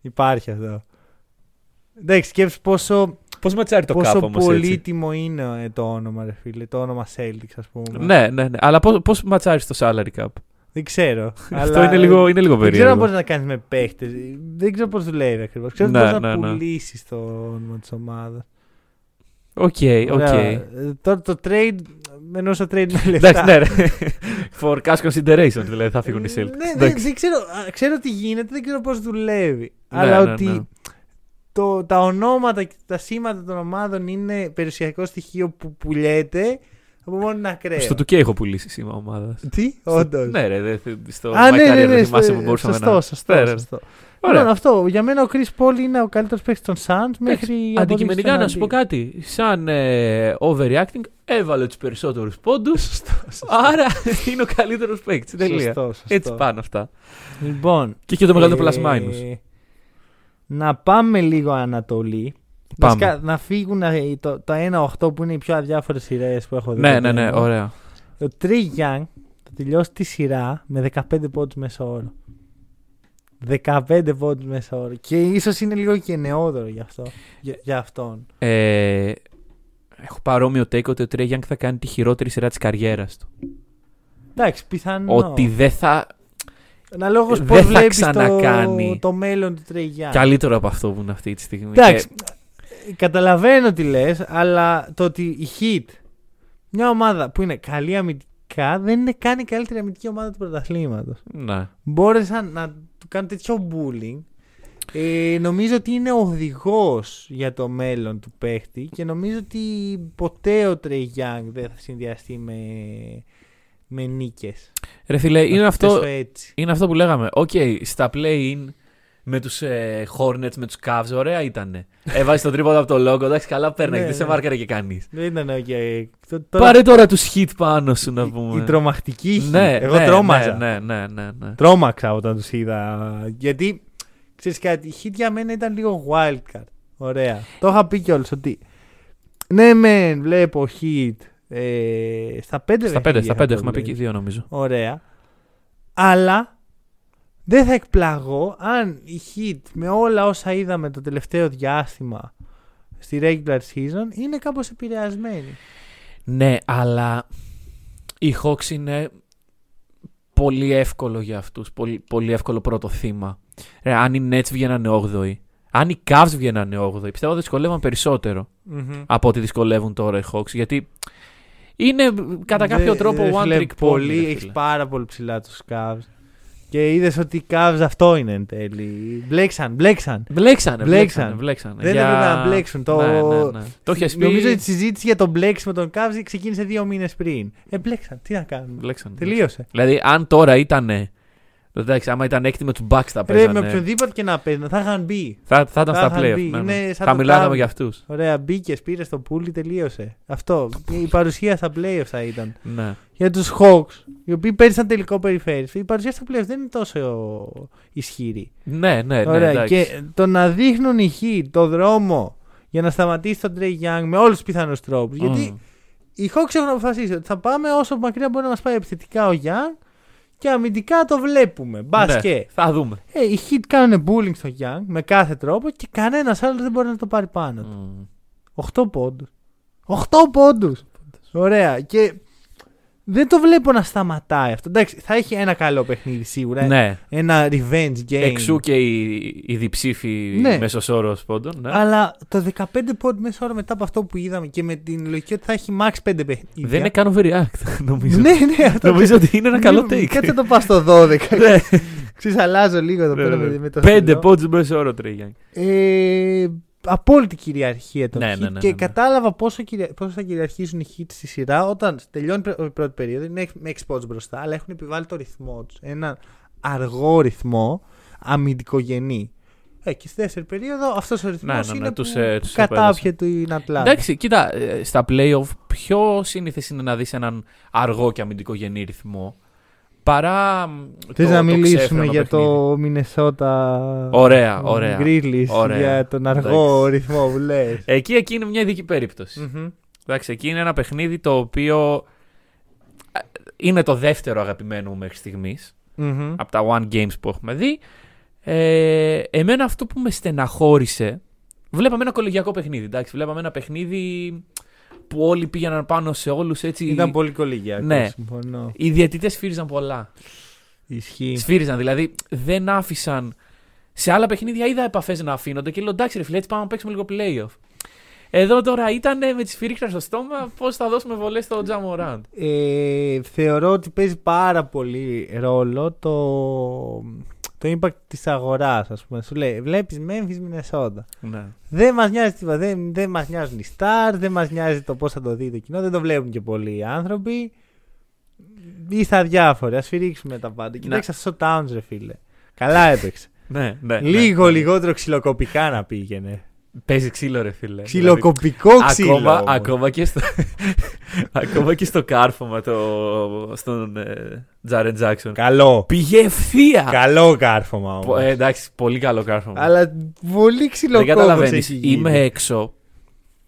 Υπάρχει αυτό. Εντάξει, σκέψου πόσο, Πώς ματσάρει το πόσο κάπου όμως. πολύτιμο είναι ε, το όνομα, ρε φίλε. Το όνομα Celtics, ας πούμε. Ναι, ναι, ναι. Αλλά πώς πώς ματσάρεις το salary cap; Δεν ξέρω. Αυτό αλλά, είναι λίγο, είναι λίγο Δεν ξέρω περίεργο. αν μπορεί να κάνεις με παίχτες. Δεν ξέρω πώς δουλεύει ακριβώς. Ξέρω ότι Ναι, μπορεί ναι, να ναι. πουλήσεις το όνομα της ομάδας. Οκ, οκ. Τώρα το trade. Εννοούσα trade με λεφτά. Εντάξει, ναι, ρε. For cash consideration, δηλαδή θα φύγουν οι Celtics. Ναι, ναι, Εντάξει. δεν ξέρω, α, ξέρω τι γίνεται, δεν ξέρω πώς δουλεύει. Ναι, αλλά ναι, ότι ναι. Το, τα ονόματα και τα σήματα των ομάδων είναι περιουσιακό στοιχείο που πουλιέται από μόνο είναι ακραίο. Στο 2K έχω πουλήσει σήμα ομάδας. Τι, όντως. Ναι, ρε, δε, στο Α, My ναι, ναι, Career ναι, δεν θυμάσαι στο- που μπορούσαμε σωστό, να... σωστό, Ναι, ρε. σωστό. Ωραία. Λοιπόν, αυτό. Για μένα ο Chris Paul είναι ο καλύτερος παίκτης των Suns μέχρι η Αντικειμενικά να σου πω κάτι. κάτι. Σαν ε, overreacting, έβαλε τους περισσότερους πόντους. Άρα είναι ο καλύτερος παίκτης. Τελεία. Σωστό, σωστό. Έτσι πάνε αυτά. Λοιπόν. Και έχει το μεγαλύτερο ε, plus minus. Να πάμε λίγο Ανατολή. Πάμε. Βασικά, να φύγουν ε, το, το 1-8 που είναι οι πιο αδιάφορες σειρές που έχω δει. Ναι, ποτέ ναι, ναι, εγώ. ωραία. Ο Τρι Young θα τελειώσει τη σειρά με 15 πόντους μέσα όρο. 15 πόντους μέσα όρο. Και ίσως είναι λίγο και νεόδωρο για, αυτό, για, για αυτόν. Ε, έχω παρόμοιο take ότι ο Trey Young θα κάνει τη χειρότερη σειρά της καριέρας του. Εντάξει, πιθανό. Ότι δεν θα. Αναλόγως δεν πώς θα βλέπεις το, ξανακάνει. το μέλλον του Τρι Young. Καλύτερο από αυτό που είναι αυτή τη στιγμή. Εντάξει, καταλαβαίνω τι λες, αλλά το ότι η Heat, μια ομάδα που είναι καλή αμυντικά, δεν είναι καν η καλύτερη αμυντική ομάδα του πρωταθλήματος. Και- Ναι. Μπόρεσαν να του κάνουν τέτοιο bullying. Ε, νομίζω ότι είναι οδηγός για το μέλλον του παίχτη και νομίζω ότι ποτέ ο Trey Young δεν θα συνδυαστεί με, με νίκες. Ρε φίλε, είναι αυτό, Έτσι. είναι αυτό που λέγαμε. Οκ, στα play-in με τους ε, Hornets, με τους Cavs, ωραία ήταν. Έβαζε τον τρίποδο από το logo, εντάξει, καλά πέρναγε. Ναι, δεν σε ναι. μάρκαρε και κανείς. Δεν ήταν ok. Το- τώρα Πάρε τώρα τους hit πάνω σου να πούμε. η τρομακτική Heat. ναι, Εγώ ναι, τρόμαζα. Ναι, ναι, ναι, ναι, ναι. Τρόμαξα όταν τους είδα. Γιατί ξέρεις κάτι, η Heat για μένα ήταν λίγο wildcard. Ωραία. Το είχα πει κιόλας ότι. Ναι, μεν βλέπω Heat. Ε, στα πέντε Στα πέντε, παιχνίδια στα θα πέντε το έχουμε πει και βλέπεις. δύο νομίζω. Ωραία. Αλλά δεν θα εκπλαγώ αν η Heat με όλα όσα είδαμε το τελευταίο διάστημα στη regular season είναι κάπως επηρεασμένη. Ναι, αλλά οι Hawks είναι πολύ εύκολο για αυτούς. Πολύ, πολύ εύκολο πρώτο θύμα. Ρε, αν οι Nets βγαίνανε 8η, αν οι Cavs βγαίνανε 8η, πιστεύω ότι δυσκολεύαν περισσότερο από ό,τι δυσκολεύουν τώρα οι Hawks. Γιατί είναι κατά κάποιο Δεν- τρόπο ρε one φίλε, trick pony. πολύ, ρε έχεις φίλε. πάρα πολύ ψηλά τους Cavs. Και είδες ότι οι Cavs αυτό είναι εν τέλει. Μπλέξαν, μπλέξαν. Μπλέξανε, Μπλέξαν. μπλέξανε. μπλέξανε. Δεν Για- έπρεπε να μπλέξουν. Το... Ναι, ναι, ναι. Το έχεις πει. Νομίζω ότι η συζήτηση για τον μπλέξιμο των Cavs ξεκίνησε δύο μήνες πριν. Ε, μπλέξαν. Τι να κάνουμε. Μπλέξανε. Τελείωσε. Δηλαδή, αν τώρα ήταν. Εντάξει, άμα ήταν έκτη με τους Bucks θα Ρε, παίζανε. με οποιονδήποτε και να παίζουν, θα είχαν μπει. Θα, θα ήταν θα στα είχαν playoff. μπει. ναι, ναι. Είναι σαν Θα το μιλάγαμε τάβλι. για αυτούς. Ωραία, μπήκες, πήρες το πουλί, τελείωσε. Αυτό. Η παρουσία στα playoffs θα ήταν. Ναι. Για τους Hawks, οι οποίοι πέρυσαν τελικό περιφέρεις. Η παρουσία στα playoffs δεν είναι τόσο ισχυρή. Ναι, ναι, ναι. Ωραία, εντάξει. και το να δείχνουν οι Heat το δρόμο για να σταματήσει τον Trey Young με όλους τους πιθανούς τρόπους. Γιατί Μμ. οι Hawks έχουν αποφασίσει ότι θα πάμε όσο μακριά μπορεί να μας πάει επιθετικά ο Young Και αμυντικά το βλέπουμε. Μπας Ναι, και. Θα δούμε. Ε, οι Heat κάνουν bullying στο Young με κάθε τρόπο και κανένας άλλος δεν μπορεί να το πάρει πάνω του. 8 πόντους. 8 πόντους! Ωραία. Και δεν το βλέπω να σταματάει αυτό. Εντάξει, θα έχει ένα καλό παιχνίδι σίγουρα. Ναι. Ένα revenge game. Εξού και η, η διψήφη Ναι. μέσος όρος πόντων. Ναι. Αλλά το 15 πόντου μέσα ώρα μετά από αυτό που είδαμε και με την λογική ότι θα έχει max 5 παιχνίδια. Δεν είναι καν overreact, νομίζω. Ναι, ναι, αυτό. Νομίζω ότι είναι ένα καλό take. Κάτσε το πας στο 12. Ναι. Ξέρεις, αλλάζω λίγο εδώ Ναι, πέρα ναι. με, με το Πέντε στυλό. πόντου μέσω όρο Τρέι Ε, απόλυτη κυριαρχία των Ναι, Heat ναι, ναι, και ναι, ναι. κατάλαβα πόσο, κυρια... πόσο θα κυριαρχήσουν οι Heat στη σειρά όταν τελειώνει η πρώτη περίοδο. Είναι με 6 πόντους μπροστά, αλλά έχουν επιβάλει το ρυθμό τους. Έναν αργό ρυθμό αμυντικογενή. Ε, και στη δεύτερη περίοδο αυτός ο ρυθμός Ναι, ναι, ναι, είναι τους, που ε, τους κατάπιε την Ατλάντα. Εντάξει, κοίτα, ε, στα playoff πιο σύνηθες είναι να δεις έναν αργό και αμυντικογενή ρυθμό παρά. μ, Θες το- να μιλήσουμε ξέφρενο για παιχνίδι. το Μινεσότα Ωραία, ωραία. Grizzlies, Ωραία. για τον αργό Εντάξει. ρυθμό που λες. Εκεί, εκεί είναι μια ειδική περίπτωση. Μμμ. Εντάξει, εκεί είναι ένα παιχνίδι το οποίο ε, είναι το δεύτερο αγαπημένο μου μέχρι στιγμής. Μμμ. Από τα One Games που έχουμε δει. Ε, εμένα αυτό που με στεναχώρησε. Βλέπαμε ένα κολεγιακό παιχνίδι. Εντάξει, βλέπαμε ένα παιχνίδι που όλοι πήγαιναν πάνω σε όλους έτσι. Ήταν πολύ κολυγιακό. Ναι. Συμφωνώ. Οι διαιτητές σφύριζαν πολλά. Ισχύει. Σφύριζαν, δηλαδή δεν άφησαν. Σε άλλα παιχνίδια είδα επαφές να αφήνονται και λέω εντάξει, ρε φίλε, έτσι πάμε να παίξουμε λίγο playoff. Εδώ τώρα ήταν με τη σφυρίχτρα στο στόμα πώς θα δώσουμε βολές στο Τζαμοράντ. Ε, θεωρώ ότι παίζει πάρα πολύ ρόλο το, το impact της αγοράς ας πούμε. Σου λέει βλέπεις Memphis Minnesota. Ναι. Δεν μας νοιάζει τίποτα. Δεν, δεν μας νοιάζουν οι stars, δεν μας νοιάζει το πώς θα το δει το κοινό. Δεν το βλέπουν και πολλοί οι άνθρωποι. Είστε αδιάφοροι. Ας φυρίξουμε τα πάντα. Κοιτάξτε αυτός ο Towns ρε φίλε. Καλά έπαιξε. Ναι, ναι, Λίγο ναι, ναι. λιγότερο ξυλοκοπικά να πήγαινε. Παίζει ξύλο, ρε φίλε. Ξυλοκοπικό Δηλαδή, ξύλο. Ακόμα, όμως. ακόμα, και στο, ακόμα και στο κάρφωμα το, στον Τζάρεν Τζάξον. Καλό. Πήγε ευθεία. Καλό κάρφωμα όμως. Πο- ε, εντάξει, πολύ καλό κάρφωμα. Αλλά πολύ Δεν ξυλοκόπος καταλαβαίνεις. έχει γίνει. Είμαι έξω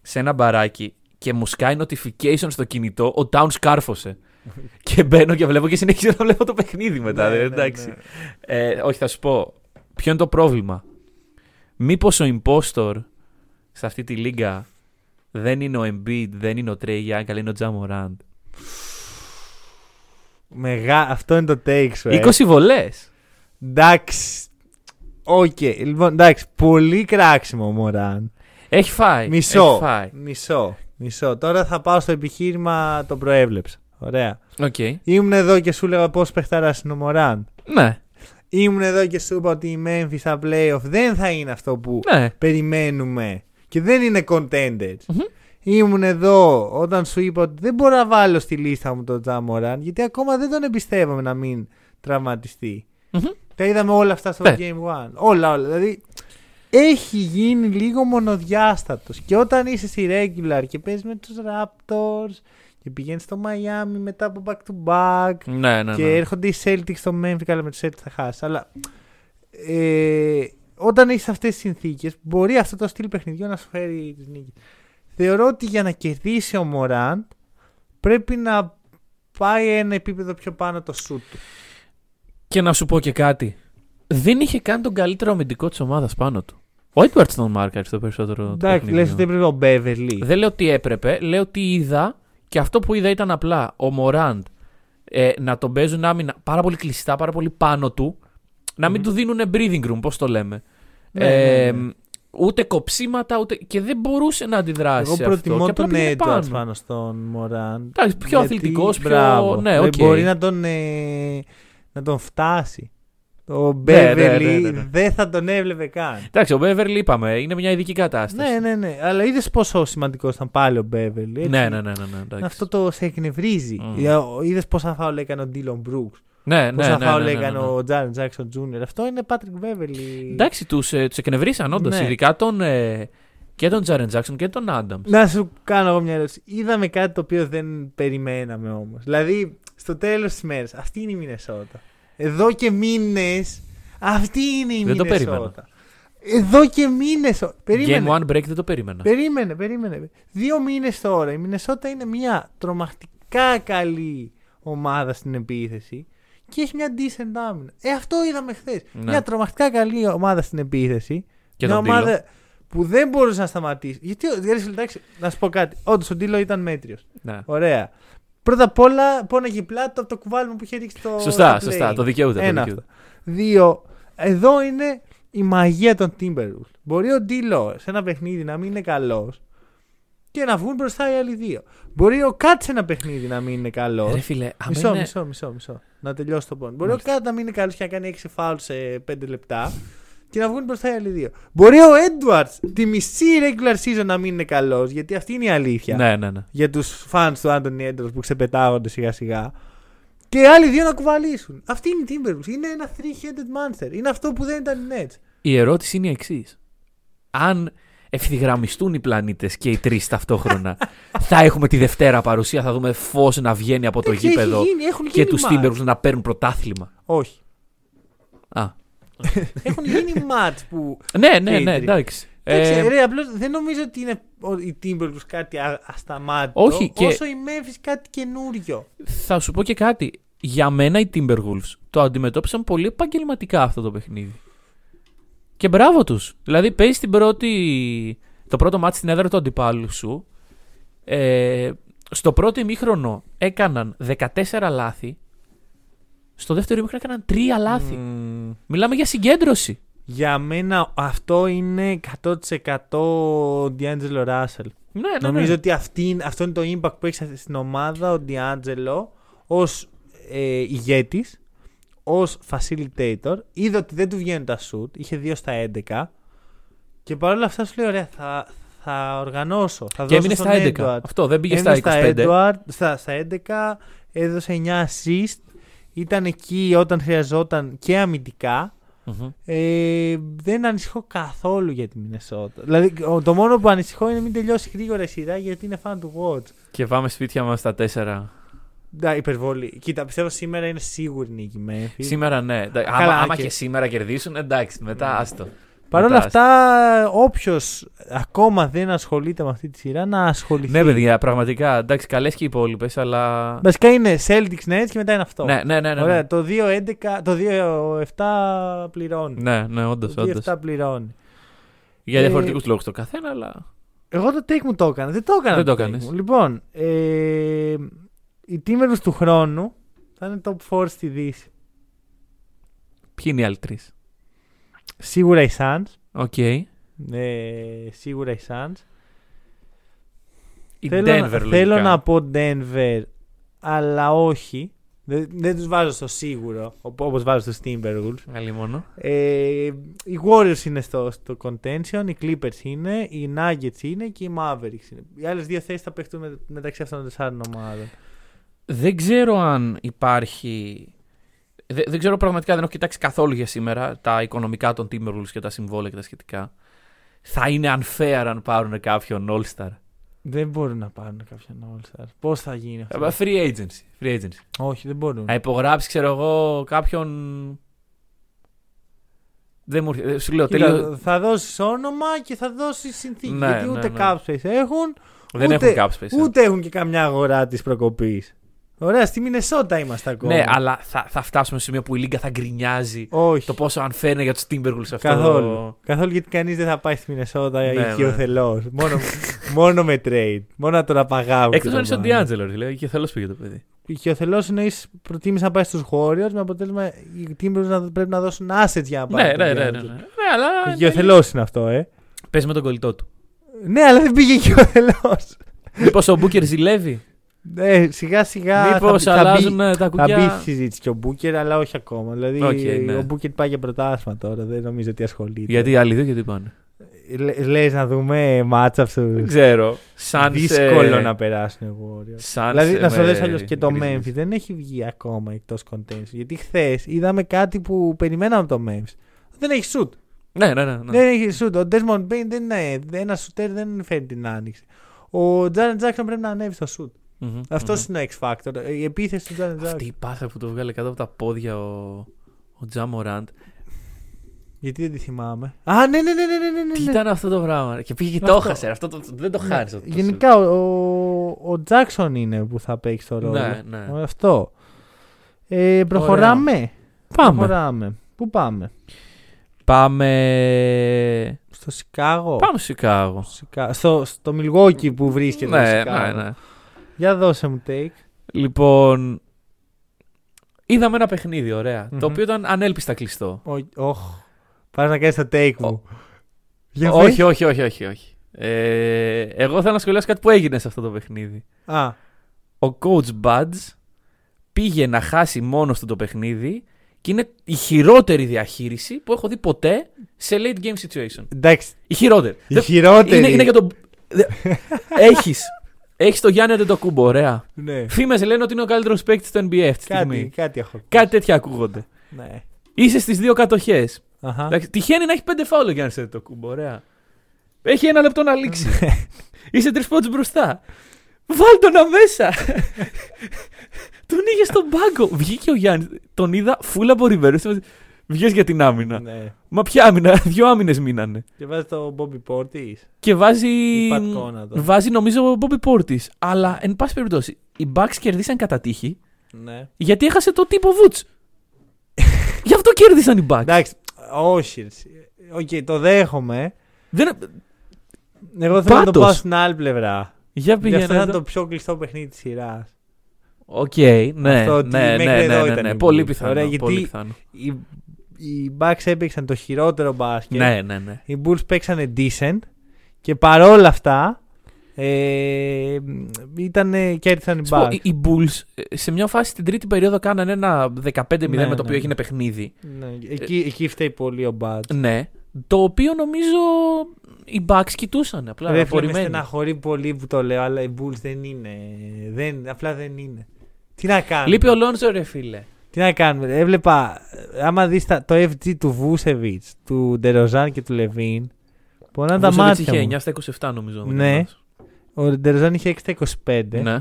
σε ένα μπαράκι και μου σκάει notification στο κινητό. Ο Towns κάρφωσε. και μπαίνω και βλέπω και συνεχίζω να βλέπω το παιχνίδι μετά. Ναι, ε, ναι, εντάξει. ναι. Ε, όχι, θα σου πω. Ποιο είναι το πρόβλημα; Μήπως ο impostor σε αυτή τη λίγκα δεν είναι ο Embiid, δεν είναι ο Trae Young, αλλά είναι ο Ja Morant. Μεγά... Αυτό είναι το take σου. ε. 20 βολές. Εντάξει. Οκ. Λοιπόν, εντάξει. Πολύ κράξιμο ο Μωράν. Έχει φάει. Μισό. Έχει φάει. Μισό. Μισό. Τώρα θα πάω στο επιχείρημα το προέβλεψα. Ωραία. Οκ. Ήμουν εδώ και σου έλεγα πώς παιχταράς είναι ο Μωράν. Ναι. Ήμουν εδώ και σου είπα ότι η Memphis στα playoff δεν θα είναι αυτό που Ναι. περιμένουμε και δεν είναι contenders. Μμμ. Ήμουν εδώ όταν σου είπα ότι δεν μπορώ να βάλω στη λίστα μου τον Τζαμοράν γιατί ακόμα δεν τον εμπιστεύομαι να μην τραυματιστεί. Μμμ. Τα είδαμε όλα αυτά στο Ναι. Game 1. Όλα, όλα. Δηλαδή έχει γίνει λίγο μονοδιάστατος και όταν είσαι στη regular και παίζεις με τους Raptors και πηγαίνεις στο Miami μετά από back to back Ναι, ναι, και ναι. έρχονται οι Celtics στο Memphis, καλά με τους Celtics θα χάσει. Αλλά ε, όταν έχεις αυτές τις συνθήκες, μπορεί αυτό το στυλ παιχνιδιού να σου φέρει τις νίκες. Θεωρώ ότι για να κερδίσει ο Μωράντ πρέπει να πάει ένα επίπεδο πιο πάνω το σουτ του. Και να σου πω και κάτι. Δεν είχε καν τον καλύτερο αμυντικό της ομάδας πάνω του. Ο Edwards τον μάρκαρε στο περισσότερο. του Εντάξει, παιχνιδιού. λες ότι έπρεπε ο Μπέβερλι. Δεν λέω ότι έπρεπε, λέω ότι είδα και αυτό που είδα ήταν απλά ο Μωράντ ε, να τον παίζουν άμυνα πάρα πολύ κλειστά, πάρα πολύ πάνω του, να μην Μμμ. του δίνουν breathing room, πώς το λέμε. Ναι, ε, ναι, ναι. Ούτε κοψίματα, ούτε. και δεν μπορούσε να αντιδράσει. Εγώ σε προτιμώ αυτό. Και τον απλά πήγαινε Edwards πάνω. πάνω. στον Μωράντ. Εντάξει, πιο Γιατί- αθλητικός, πιο- μπράβο. ναι, Δεν οκ. Μπορεί να τον, ε, να τον φτάσει. Ο ναι, Μπέβερλι ναι, ναι, ναι. δεν θα τον έβλεπε καν. Εντάξει, ο Beverley είπαμε, είναι μια ειδική κατάσταση. Ναι, ναι, ναι. Αλλά είδες πόσο σημαντικός ήταν πάλι ο Μπέβερλι. ναι, ναι, ναι, ναι, ναι, εντάξει. Αυτό το σε εκνευρίζει. Μμμ. Είδες πόσα φάουλ έκανε ο Ντίλον Μπρούξ. Ναι, ναι, Πόσα ναι, ναι, φάουλ ναι, ναι, έκανε ναι. ο Τζάρεν Τζάξον Τζούνιορ. Αυτό είναι Patrick Μπέβερλι. Εντάξει, τους ε, τους εκνευρίσαν όντως. Ναι. Ειδικά τον, ε, και τον Τζάρεν Τζάξον και τον Άνταμς. Να σου κάνω εγώ μια ερώτηση. Είδαμε κάτι το οποίο δεν περιμέναμε όμως. Δηλαδή, στο τέλος της μέρας, αυτή είναι η Μινεσότα. Εδώ και μήνες, αυτή είναι η Δεν το Μινεσότα. Εδώ και μήνες. Περίμενε. Game one break δεν το περίμενα. Περίμενε, περίμενε. Δύο μήνες τώρα. Η Μινεσότα είναι μια τρομακτικά καλή ομάδα στην επίθεση. Και έχει μια decent άμυνα. Ε, αυτό είδαμε χθες. Ναι. Μια τρομακτικά καλή ομάδα στην επίθεση. Και μια τον ομάδα που δεν μπορούσε να σταματήσει. Γιατί, γιατί εντάξει, να σου πω κάτι. Όντως ο Ντίλο ήταν μέτριος. Ναι. Ωραία. Πρώτα απ' όλα πόναγε πλάτο από το κουβάλιμο που είχε ρίξει το. Σωστά, στο σωστά. play. Το δικαιούται. Το Ένα δικαιούται. Δύο. Εδώ είναι η μαγεία των Timberwolves. Μπορεί ο Ντίλο σε ένα παιχνίδι να μην είναι καλός και να βγουν μπροστά οι άλλοι δύο. Μπορεί ο Κάτ σε ένα παιχνίδι να μην είναι καλός. Ρε φίλε, άμα Μισό, είναι- μισό, μισό, μισό. Να τελειώσει το πόνο. Μπορεί ο Μάλιστα. Κάτ να μην είναι καλός και να κάνει 6 φάουλ σε 5 λεπτά και να βγουν μπροστά οι άλλοι δύο. Μπορεί ο Edwards τη μισή regular season να μην είναι καλός, γιατί αυτή είναι η αλήθεια Ναι, ναι, ναι. για τους fans του Anthony Edwards που ξεπετάγονται σιγά σιγά. Και οι άλλοι δύο να κουβαλήσουν. Αυτή είναι η Timberwolves. Είναι ένα three-headed monster. Είναι αυτό που δεν ήταν οι Nets. Η ερώτηση είναι η εξής. Αν ευθυγραμμιστούν οι πλανήτες και οι τρεις ταυτόχρονα, θα έχουμε τη Δευτέρα παρουσία, θα δούμε φως να βγαίνει από το Εντάξει, έχει γήπεδο γίνει, έχουν και γίνει τους match. Timberwolves να παίρνουν πρωτάθλημα. Όχι. Α. έχουν γίνει match που. Ναι, ναι, ναι, Κέντρη. εντάξει. Εντάξει, Ε, ρε, απλώς δεν νομίζω ότι είναι ο- οι Timberwolves κάτι α- ασταμάτητο. Όχι, και- Όσο η Memphis κάτι καινούριο. θα σου πω και κάτι. Για μένα οι Timberwolves το αντιμετώπισαν πολύ επαγγελματικά αυτό το παιχνίδι. Και μπράβο τους. Δηλαδή, παίζει την πρώτη, το πρώτο μάτι στην έδρα του αντιπάλου σου. Ε, στο πρώτο ημίχρονο έκαναν 14 λάθη. Στο δεύτερο ημίχρονο έκαναν 3 λάθη. Μμμ. Μιλάμε για συγκέντρωση. Για μένα αυτό είναι 100% ο D'Angelo Russell. Ναι, ναι, Νομίζω ναι. ότι αυτή, είναι- αυτό είναι το impact που έχει στην ομάδα ο D'Angelo ως ε, ηγέτης, ως facilitator. Είδε ότι δεν του βγαίνουν τα shoot, είχε 2 στα 11 και παρόλα αυτά σου λέει ωραία θα, θα οργανώσω. Θα Και δώσω έμεινε στον στα 11. Edward. Αυτό δεν πήγε Έμεινε στα 25. Edward, στα, στα 11, έδωσε 9 assist, ήταν εκεί όταν χρειαζόταν και αμυντικά. Μμμ. Ε, δεν ανησυχώ καθόλου για τη Μινεσότα. Δηλαδή, ο- το μόνο που ανησυχώ είναι μην τελειώσει γρήγορα η σειρά γιατί είναι fan του Watch. Και πάμε σπίτια μας στα 4. Ναι, υπερβολή. Κοίτα, πιστεύω σήμερα είναι σίγουρη νίκη Memphis. Σήμερα ναι. Εντάξει, Καλά, άμα, άμα και- και σήμερα κερδίσουν, εντάξει, μετά άστο. Παρ' όλα Μετά αυτά, όποιος ακόμα δεν ασχολείται με αυτή τη σειρά να ασχοληθεί. Ναι, παιδιά, πραγματικά. Εντάξει, καλές και οι υπόλοιπες, αλλά. Βασικά είναι Celtics Nets και μετά είναι αυτό. Ναι, ναι, ναι. ναι, Ωραία, ναι. το 2-11, το 2-7 πληρώνει. Ναι, ναι, όντως. το 2-7 πληρώνει. Για Ε, διαφορετικούς λόγους το καθένα, αλλά. Εγώ το take μου το έκανα. Δεν το έκανα. Δεν το take έκανες. μου. Λοιπόν, ε, οι Timberwolves του χρόνου θα είναι top 4 στη Δύση. Ποιοι είναι οι άλλοι τρεις; Σίγουρα οι Suns. Οκ. Η Ε, σίγουρα οι Suns. Denver, θέλω, λογικά. θέλω να πω Denver, αλλά όχι. Δεν, δεν τους βάζω στο σίγουρο, οπ- όπως βάζω στους Timberwolves. Άλλη μόνο. Ε, οι Warriors είναι στο, στο contention, οι Clippers είναι, οι Nuggets είναι και οι Mavericks είναι. Οι άλλες δύο θέσεις θα παιχτούν με- μεταξύ αυτών των τεσσάρων ομάδων. Δεν ξέρω αν υπάρχει. Δεν, δεν ξέρω πραγματικά, δεν έχω κοιτάξει καθόλου για σήμερα τα οικονομικά των Timberwolves και τα συμβόλαια και τα σχετικά. Θα είναι unfair αν πάρουν κάποιον All-Star. Δεν μπορούν να πάρουν κάποιον All-Star. Πώς θα γίνει αυτό; Ε, Free agency. Free agency. Όχι, δεν μπορούν. Να υπογράψει, ξέρω εγώ, κάποιον. Δεν μου έρχεται. Σου λέω Κοίτα, τελείω. Θα δώσεις όνομα και θα δώσεις συνθήκη. Ναι, γιατί ναι, ούτε ναι. cap space έχουν, Δεν ούτε- έχουν cap space. ε. ούτε έχουν και καμιά αγορά της προκοπής. Ωραία, στη Μινεσότα είμαστε ακόμα. Ναι, αλλά θα, θα φτάσουμε σε σημείο που η Λίγκα θα γκρινιάζει Όχι. το πόσο unfair είναι για τους Timberwolves αυτό. Καθόλου. Καθόλου γιατί κανείς δεν θα πάει στη Μινεσότα Ναι, ναι. οικειοθελώς. μόνο, μόνο με trade. Μόνο να τον απαγάγουν. Εκτός αν είσαι ο D'Angelo, δηλαδή, και θέλω πήγε το παιδί. Οικειοθελώς εννοεί προτίμησε να πάει στους Warriors με αποτέλεσμα οι Timberwolves να πρέπει να δώσουν assets για να πάει. Ναι, ναι, ναι, ναι, ναι. Ναι, αλλά. Οικειοθελώς είναι αυτό, ε. Παίζει με τον κολλητό του. Ναι, αλλά δεν πήγε οικειοθελώς. Μήπως ο Μπούκερ ζηλεύει; Ναι, σιγά σιγά Μήπως θα, θα, αλλάζουν μπει, ε, τα θα μπει κουκιά. στη συζήτηση και ο Μπούκερ, αλλά όχι ακόμα. Δηλαδή Οκ, ναι. ο Μπούκερ πάει για πρωτάθλημα τώρα, δεν νομίζω ότι ασχολείται. Γιατί οι άλλοι δύο γιατί πάνε; Λε να δούμε μάτσα Δεν αυτού. ξέρω. Σαν Δύσκολο σε- να περάσουν οι Warriors. Σαν Δηλαδή, σε- να σου με δώσω αλλιώς και το Grizzlies. Memphis δεν έχει βγει ακόμα εκτός contention. Γιατί χθες είδαμε κάτι που περιμέναμε το Memphis. Δεν έχει shoot. Ναι, ναι, ναι. ναι. Δεν έχει shoot. Ο Desmond Bain δεν είναι. Ένα shooter δεν φέρνει την άνοιξη. Ο Janet Jackson πρέπει να ανέβει στο shoot. Μμμ, Αυτός μμμ. είναι ο X Factor. Η επίθεση του Janet Αυτή Jackson. η πάσα που το βγάλε κάτω από τα πόδια ο, ο Τζαμοράντ. Γιατί δεν τη θυμάμαι. Α, ναι, ναι, ναι, ναι, ναι, ναι, ναι. Τι ήταν αυτό το πράγμα. Και πήγε και το Αυτό. έχασε. Αυτό το, δεν το Ναι. χάνει. αυτό το Γενικά ο, ο Jackson είναι που θα παίξει το ρόλο. Ναι, ναι. Αυτό. Ε, προχωράμε. Πάμε. Προχωράμε. Πού πάμε; Πάμε. Στο Σικάγο. Πάμε στο Σικάγο. Σικα- Στο, στο Μιλγόκι που βρίσκεται το Ναι, Σικάγο. ναι, ναι. Για δώσε μου take. Λοιπόν. Είδαμε ένα παιχνίδι, ωραία. Μμμ. Το οποίο ήταν ανέλπιστα κλειστό. Ω- Όχ. Πας να κάνεις το take μου. Για όχι, πες. όχι, όχι, όχι, όχι. Ε, εγώ θέλω να σχολιάσω κάτι που έγινε σε αυτό το παιχνίδι. Α, Ο coach Buds πήγε να χάσει μόνος του το παιχνίδι και είναι η χειρότερη διαχείριση που έχω δει ποτέ σε late game situation. εντάξει. Η χειρότερη. Η Δεν- χειρότερη. Είναι, είναι για το. Δε- έχεις. Έχεις το Γιάννη Αντετοκούμπο, ωραία. Ναι. Φήμες λένε ότι είναι ο καλύτερος παίκτης στο NBA αυτή τη Κάτι, στιγμή. κάτι έχω. ακούσει. Κάτι τέτοια ακούγονται. Ναι. Είσαι στις δύο κατοχές. Αχα. Τυχαίνει να έχει πέντε φάουλ ο Γιάννης Αντετοκούμπο, ωραία. Έχει ένα λεπτό να λήξει. Είσαι τρεις πόντους μπροστά. Βάλ τον αμέσα. τον είχε στον πάγκο. Βγήκε ο Γιάννης. Τον είδα full από ριβέρου. Βγες για την άμυνα. Ναι. Μα ποια άμυνα, δύο άμυνες μείνανε. Και βάζει το Bobby Portis. Και βάζει. Ή Pat Connaughton. Βάζει νομίζω ο Bobby Portis. Αλλά εν πάση περιπτώσει, οι Bucks κερδίσαν κατά τύχη Ναι. γιατί έχασε το τύπο Βούτς. Γι' αυτό κέρδισαν οι Bucks. Εντάξει. Όχι. Οκ, το δέχομαι. Δεν... Εγώ θέλω να το Πάντως. πάω στην άλλη πλευρά. Για Γιατί πήγαινε. αυτό ήταν εδώ. το πιο κλειστό παιχνίδι της σειράς. Οκ, ναι, Αυτό ότι ναι, ναι, μέχρι ναι, εδώ ναι, ήταν ναι, οι Πολύ Bulls. πιθανό. Ωραία, γιατί- πολύ πιθανό. Οι, οι Bucks έπαιξαν το χειρότερο μπάσκετ. Ναι, ναι, ναι. Οι Bulls παίξανε decent. Και παρόλα αυτά. Ε, ήταν, κέρδισαν οι Σου πω, Bucks. οι, οι Bulls ε, σε μια φάση στην τρίτη περίοδο κάνανε ένα 15-0 Ναι, με ναι, το οποίο ναι. έγινε παιχνίδι. Ναι, εκεί, εκεί φταίει πολύ ο Bud. Ναι. Το οποίο νομίζω οι Bucks κοιτούσαν. Απλά Ρε φίλε, με απορριμμένοι. στεναχωρεί πολύ που το λέω, αλλά οι Bulls δεν είναι. Δεν, απλά δεν είναι. Τι να κάνουμε; Λείπει ο Λόνζο, ρε φίλε. Τι να κάνουμε. Έβλεπα, άμα δεις τα- το FG του Βούσεβιτς, του Ντεροζάν και του Λεβίν, πονάνε τα Ο Vucevic μάτια είχε μου. 9 στα 27 νομίζω. αν δεν Ναι. κάνω λάθος. Ο Ντεροζάν είχε 6 στα 25 Ναι.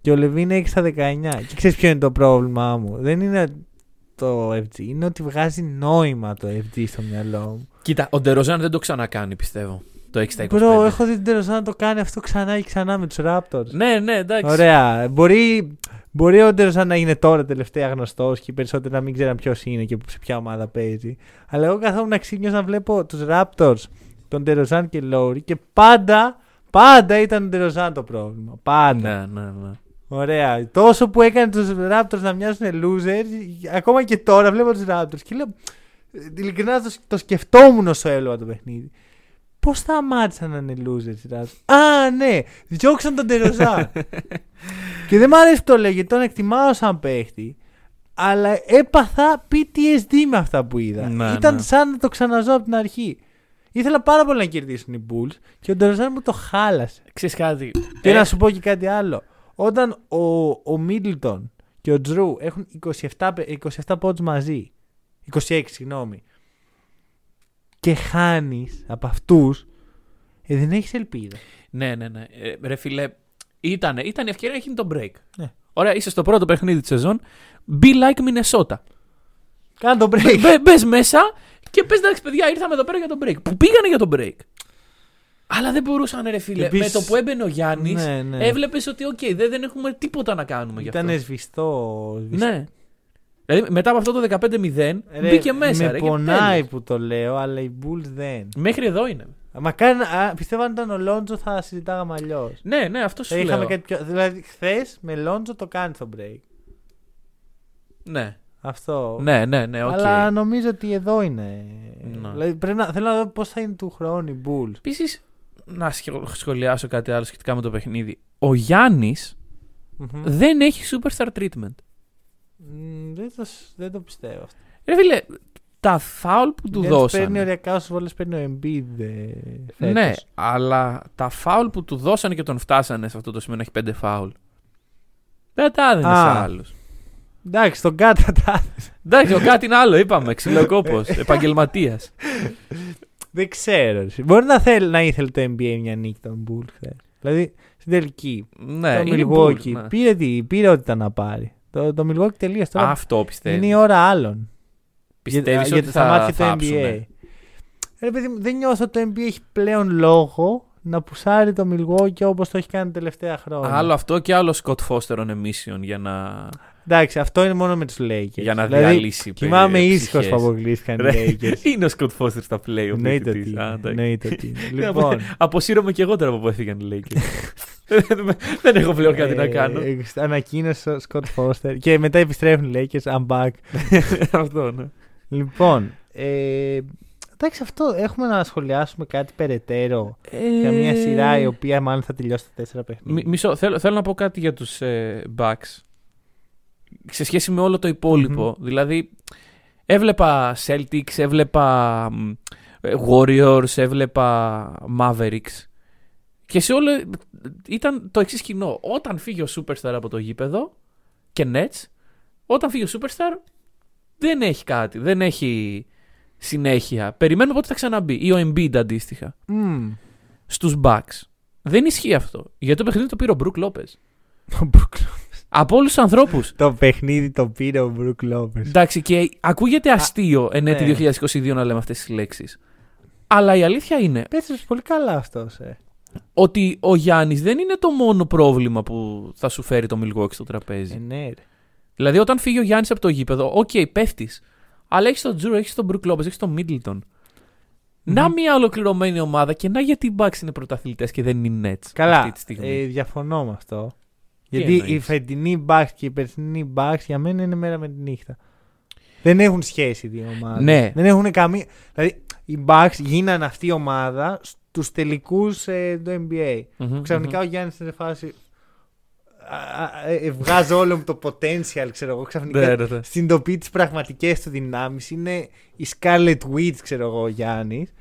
και ο Λεβίν 6 στα 19. Και ξέρεις ποιο είναι το πρόβλημά μου; Δεν είναι το FG, είναι ότι βγάζει νόημα το FG στο μυαλό μου. Κοίτα, ο Ντεροζάν δεν το ξανακάνει, πιστεύω. Το 6 στα 25. Μπρο, έχω δει τον Ντεροζάν να το κάνει αυτό ξανά και ξανά με τους Raptors. Ναι, ναι, εντάξει. Ωραία. Μπορεί, μπορεί ο Ντεροζάν να είναι τώρα τελευταία γνωστός και οι περισσότεροι να μην ξέραν ποιος είναι και σε ποια ομάδα παίζει. Αλλά εγώ καθόμουν ξύπνιο να βλέπω τους Raptors, τον Ντεροζάν και Λόρι και πάντα, πάντα ήταν ο Ντεροζάν το πρόβλημα. Πάντα. Ναι, ναι, ναι. Ωραία. Τόσο που έκανε τους Raptors να μοιάζουν losers, ακόμα και τώρα βλέπω τους Raptors και λέω. Ειλικρινά το, το σκεφτόμουν όσο έβλεπα το παιχνίδι. Πώς σταμάτησαν να είναι losers οι Raptors. Α, ναι, διώξαν τον Ντεροζάν. και δεν μ' αρέσει που το λέω γιατί τον εκτιμάω σαν παίχτη. Αλλά έπαθα PTSD με αυτά που είδα. Ναι, Ήταν ναι. σαν να το ξαναζώ από την αρχή. Ήθελα πάρα πολύ να κερδίσουν οι Bulls και ο Ντεροζάν μου το χάλασε. Ξέρεις κάτι. Και Ε, να σου πω και κάτι άλλο. Όταν ο, ο Μίτλτον και ο Τζρου έχουν 27, πε- 27 πόντους μαζί, 26 συγγνώμη, και χάνεις από αυτούς, ε, δεν έχεις ελπίδα. Ναι, ναι, ναι. Ε, ρε φίλε, ήταν, ήταν η ευκαιρία να γίνει το break. Ναι. Ωραία, είσαι στο πρώτο παιχνίδι της σεζόν. Be like Minnesota. Κάνε το break. Μπε μέσα και πες εντάξει, παιδιά, ήρθαμε εδώ πέρα για το break. Που πήγανε για το break. Αλλά δεν μπορούσαν, ρε φίλε. Επίσης- Με το που έμπαινε ο Γιάννης, Ναι, ναι. έβλεπες ότι, οκ, δεν, δεν έχουμε τίποτα να κάνουμε γι' αυτό. Ήταν σβηστό. σβηστό. Ναι. Δηλαδή, μετά από αυτό το 15-0, Ρε, μπήκε μέσα. Με ρε, και πονάει τέλος. που το λέω, αλλά οι Bulls δεν. Μέχρι εδώ είναι. Μακάρι να. α, Πιστεύω αν ήταν ο Λόντζο θα συζητάγαμε αλλιώς. Ναι, ναι, αυτό σου Θα είχαμε λέω. κάτι πιο. Δηλαδή, χθες με Λόντζο το κάνει το break. Ναι, Αυτό. ναι, ναι, ναι, οκ. Αλλά νομίζω ότι εδώ είναι. Ναι. Δηλαδή, πρέπει να, θέλω να δω πώς θα είναι του χρόνου οι Bulls. Επίσης, να σχε- σχολιάσω κάτι άλλο σχετικά με το παιχνίδι. Ο Γιάννης Μμμ. δεν έχει superstar treatment. Μ, δεν, το, σ- δεν το πιστεύω αυτό. Ρε φίλε, τα φάουλ που του Δεν παίρνει δώσανε. ωριακά όσο βόλες παίρνει ο Embiid ε, φέτος. Ναι, αλλά τα φάουλ που του δώσανε και τον φτάσανε σε αυτό το σημείο να έχει πέντε φάουλ. Δεν τα έδινε Α. σε άλλους. Εντάξει, τον Κάτα τα Εντάξει, ο κάτι είναι άλλο, είπαμε. Ξυλοκόπος, επαγγελματίας. Δεν ξέρω. ρε. Μπορεί να, θέλει, να ήθελε το NBA μια νίκη των Bulls. χθες. Δηλαδή στην τελική. ναι, το είναι Milwaukee Bulls, ναι. πήρε, τι, πήρε ό,τι ήταν να πάρει. Το, το Milwaukee τελείωσε τώρα. Αυτό πιστεύεις. είναι η ώρα άλλων. Πιστεύεις Για- ότι για τα θα μάτια του θάψουνε; NBA. Ρε παιδί μου, δεν νιώθω ότι το NBA έχει πλέον λόγο να πουσάρει το Milwaukee όπως το έχει κάνει τα τελευταία χρόνια. Άλλο αυτό και άλλο Scott Foster on a mission για να. Εντάξει, αυτό είναι μόνο με τους Lakers. Για να δηλαδή, διαλύσει Κοιμάμαι ε, ήσυχος ψυχές. που αποκλείστηκαν οι Ρε, Lakers. Είναι ο Σκοτ Φώστερ στα play. Εννοείται ότι είναι. Εννοείται ότι είναι. Λοιπόν, Αποσύρωμαι και εγώ τώρα από που έφυγαν οι Lakers. Δεν- Δεν έχω πλέον κάτι να ε, κάνω. ε, Ανακοίνωσε ο Σκοτ Φώστερ και μετά επιστρέφουν οι Lakers. I'm back. Αυτό, ναι. Λοιπόν, ε, εντάξει, αυτό έχουμε να σχολιάσουμε κάτι περαιτέρω για μια Ε, σειρά η οποία μάλλον θα τελειώσει τα τέσσερα Μι- παιχνίδια. Μισό, θέλω, θέλω να πω κάτι για τους ε, Bucks σε σχέση με όλο το υπολοιπο Δηλαδή, έβλεπα Celtics, έβλεπα μ, ε, Warriors, έβλεπα Mavericks και σε όλο ήταν το εξής κοινό. Όταν φύγει ο Superstar από το γήπεδο και Nets, όταν φύγει ο Superstar δεν έχει κάτι, δεν έχει συνέχεια. Περιμένουμε πότε θα ξαναμπεί ή ο Embiid αντίστοιχα Μμμ. στους Bucks. Δεν ισχύει αυτό. Γιατί το παιχνίδι το πήρε ο Μπρουκ Λόπε. Ο Brook Από όλους τους ανθρώπους. Το παιχνίδι το πήρε ο Μπρουκ Λόπε. Εντάξει, και ακούγεται αστείο εν έτη ναι. 2022 να λέμε αυτές τις λέξεις. Αλλά η αλήθεια είναι Πέτσε πολύ καλά αυτός. Ε. ότι ο Γιάννης δεν είναι το μόνο πρόβλημα που θα σου φέρει το Milwaukee στο τραπέζι. Ε, ναι, ρε. Δηλαδή, όταν φύγει ο Γιάννης από το γήπεδο, οκ, okay, πέφτεις. Αλλά έχεις τον Τζρου, έχεις τον Μπρουκ Λόπες, έχεις τον Μίτλτον. Να μια ολοκληρωμένη ομάδα και να γιατί οι Bucks είναι πρωταθλητές και δεν είναι οι Nets Καλά. αυτή τη στιγμή. Ε, διαφωνώ με αυτό. Τι Γιατί η εννοείς; φετινή Bucks και η περσινή Bucks για μένα είναι μέρα με τη νύχτα. Δεν έχουν σχέση οι δύο ομάδες. Ναι. Δεν έχουν καμία. Δηλαδή, οι Bucks γίνανε αυτή η ομάδα στου τελικούς ε, του NBA. Μμμ, Ξαφνικά μμμ. ο Γιάννης είναι σε φάση. α, α, ε, ε, βγάζω όλο μου το potential, ξέρω εγώ. Ξαφνικά Ναι, ναι, ναι. συνειδητοποιεί τις πραγματικές του δυνάμεις. Είναι η Scarlet Witch, ξέρω εγώ, ο Γιάννης.